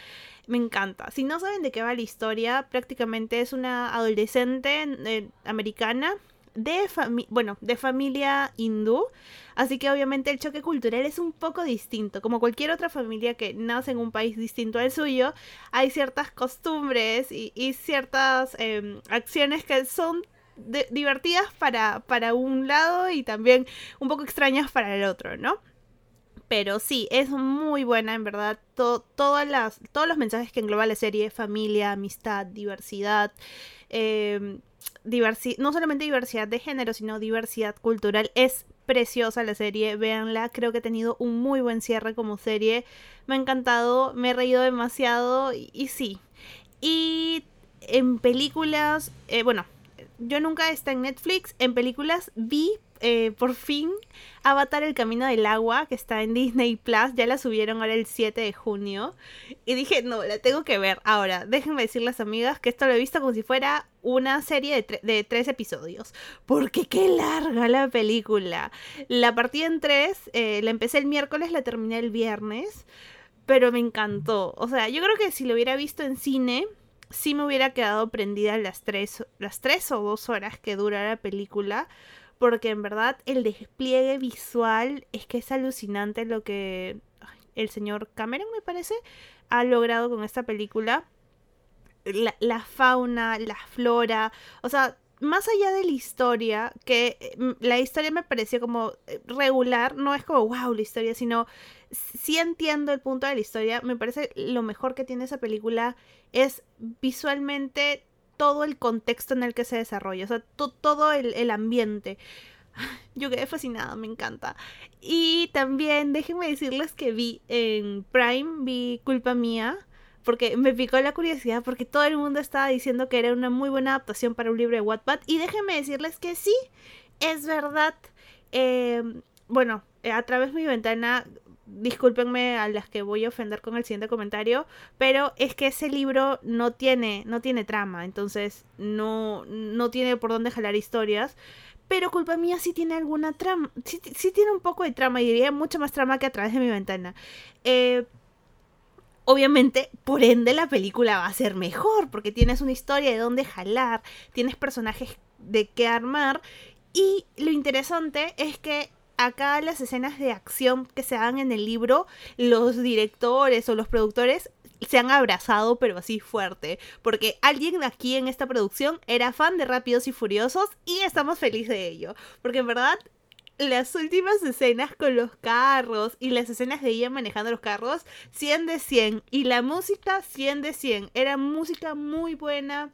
Speaker 4: Me encanta. Si no saben de qué va la historia, prácticamente es una adolescente eh, americana de, bueno, de familia hindú. Así que obviamente el choque cultural es un poco distinto. Como cualquier otra familia que nace en un país distinto al suyo, hay ciertas costumbres y, ciertas em, acciones que son divertidas para, para un lado y también un poco extrañas para el otro, ¿no? Pero sí, es muy buena, en verdad. todas las, todos los mensajes que engloba la serie, familia, amistad, diversidad, eh, no solamente diversidad de género, sino diversidad cultural. Es preciosa la serie, véanla, creo que ha tenido un muy buen cierre como serie. Me ha encantado, me he reído demasiado y, sí. Y en películas, eh, bueno, yo nunca está en Netflix, en películas vi eh, por fin Avatar El Camino del Agua, que está en Disney Plus, ya la subieron ahora el 7 de junio. Y dije, no, la tengo que ver. Ahora, déjenme decirles, amigas, que esto lo he visto como si fuera una serie de, tres episodios. Porque qué larga la película. La partí en tres, eh, la empecé el miércoles, la terminé el viernes. Pero me encantó. O sea, yo creo que si lo hubiera visto en cine, sí me hubiera quedado prendida las tres, las tres o dos horas que dura la película porque en verdad el despliegue visual es que es alucinante lo que el señor Cameron, me parece, ha logrado con esta película. La, la, fauna, la flora, o sea, más allá de la historia, que mm, la historia me pareció como eh, regular, no es como wow la historia, sino sí entiendo el punto de la historia, me parece lo mejor que tiene esa película es visualmente todo el contexto en el que se desarrolla, o sea, todo el, ambiente. Yo quedé fascinada, me encanta. Y también déjenme decirles que vi en Prime, vi Culpa Mía, porque me picó la curiosidad, porque todo el mundo estaba diciendo que era una muy buena adaptación para un libro de Wattpad. Y déjenme decirles que sí, es verdad. Eh, bueno, a través de mi ventana discúlpenme a las que voy a ofender con el siguiente comentario, pero es que ese libro no tiene, no tiene trama, entonces no, no tiene por dónde jalar historias. Pero culpa mía sí tiene alguna trama, sí, tiene un poco de trama y diría mucho más trama que a través de mi ventana. Eh, obviamente, por ende, la película va a ser mejor, porque tienes una historia de dónde jalar, tienes personajes de qué armar. Y lo interesante es que acá las escenas de acción que se dan en el libro, los directores o los productores se han abrazado, pero así fuerte. Porque alguien aquí en esta producción era fan de Rápidos y Furiosos y estamos felices de ello. Porque en verdad, las últimas escenas con los carros y las escenas de ella manejando los carros, 100 de 100. Y la música, 100 de 100. Era música muy buena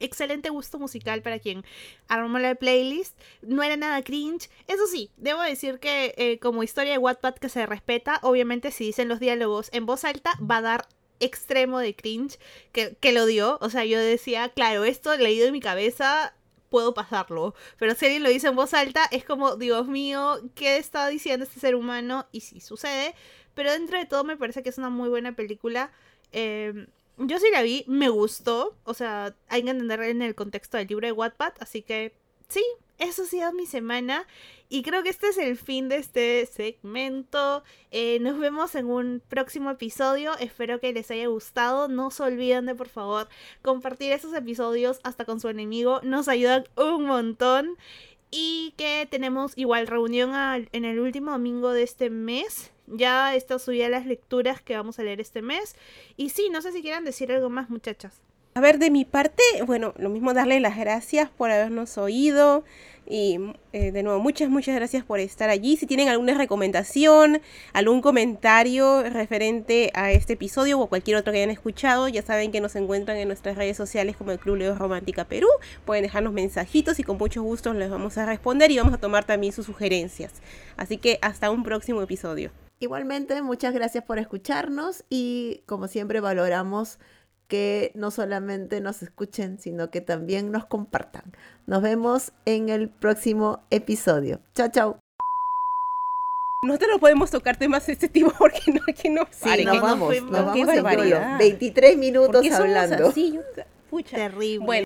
Speaker 4: excelente gusto musical para quien armó la playlist. No era nada cringe. Eso sí, debo decir que eh, como historia de Wattpad que se respeta, obviamente si dicen los diálogos en voz alta va a dar extremo de cringe que, que lo dio. O sea, yo decía, claro, esto leído en mi cabeza puedo pasarlo. Pero si alguien lo dice en voz alta, es como, Dios mío, ¿qué está diciendo este ser humano? Y sí sucede. Pero dentro de todo me parece que es una muy buena película. Eh, yo sí la vi, me gustó. O sea, hay que entender en el contexto del libro de Wattpad. Así que sí, eso ha sido mi semana. Y creo que este es el fin de este segmento. Eh, nos vemos en un próximo episodio. Espero que les haya gustado. No se olviden de, por favor, compartir esos episodios hasta con su enemigo. Nos ayudan un montón. Y que tenemos igual reunión en el último domingo de este mes. Ya está subida las lecturas que vamos a leer este mes. Y sí, no sé si quieran decir algo más, muchachas.
Speaker 3: A ver, de mi parte, bueno, lo mismo darle las gracias por habernos oído. Y eh, de nuevo, muchas, muchas gracias por estar allí. Si tienen alguna recomendación, algún comentario referente a este episodio o cualquier otro que hayan escuchado, ya saben que nos encuentran en nuestras redes sociales como el Club Leo Romántica Perú. Pueden dejarnos mensajitos y con mucho gusto les vamos a responder y vamos a tomar también sus sugerencias. Así que hasta un próximo episodio.
Speaker 2: Igualmente, muchas gracias por escucharnos y como siempre valoramos que no solamente nos escuchen, sino que también nos compartan. Nos vemos en el próximo episodio. Chao, chao.
Speaker 3: Nosotros no podemos tocar temas de este tipo porque no, que no
Speaker 2: Sí, nos
Speaker 3: que no
Speaker 2: vamos,
Speaker 4: fuimos.
Speaker 2: nos vamos en
Speaker 3: barbaridad.
Speaker 2: YOLO. 23 minutos
Speaker 3: ¿Por qué somos
Speaker 2: hablando.
Speaker 3: así? Yo- pucha.
Speaker 4: Terrible.
Speaker 3: Bueno,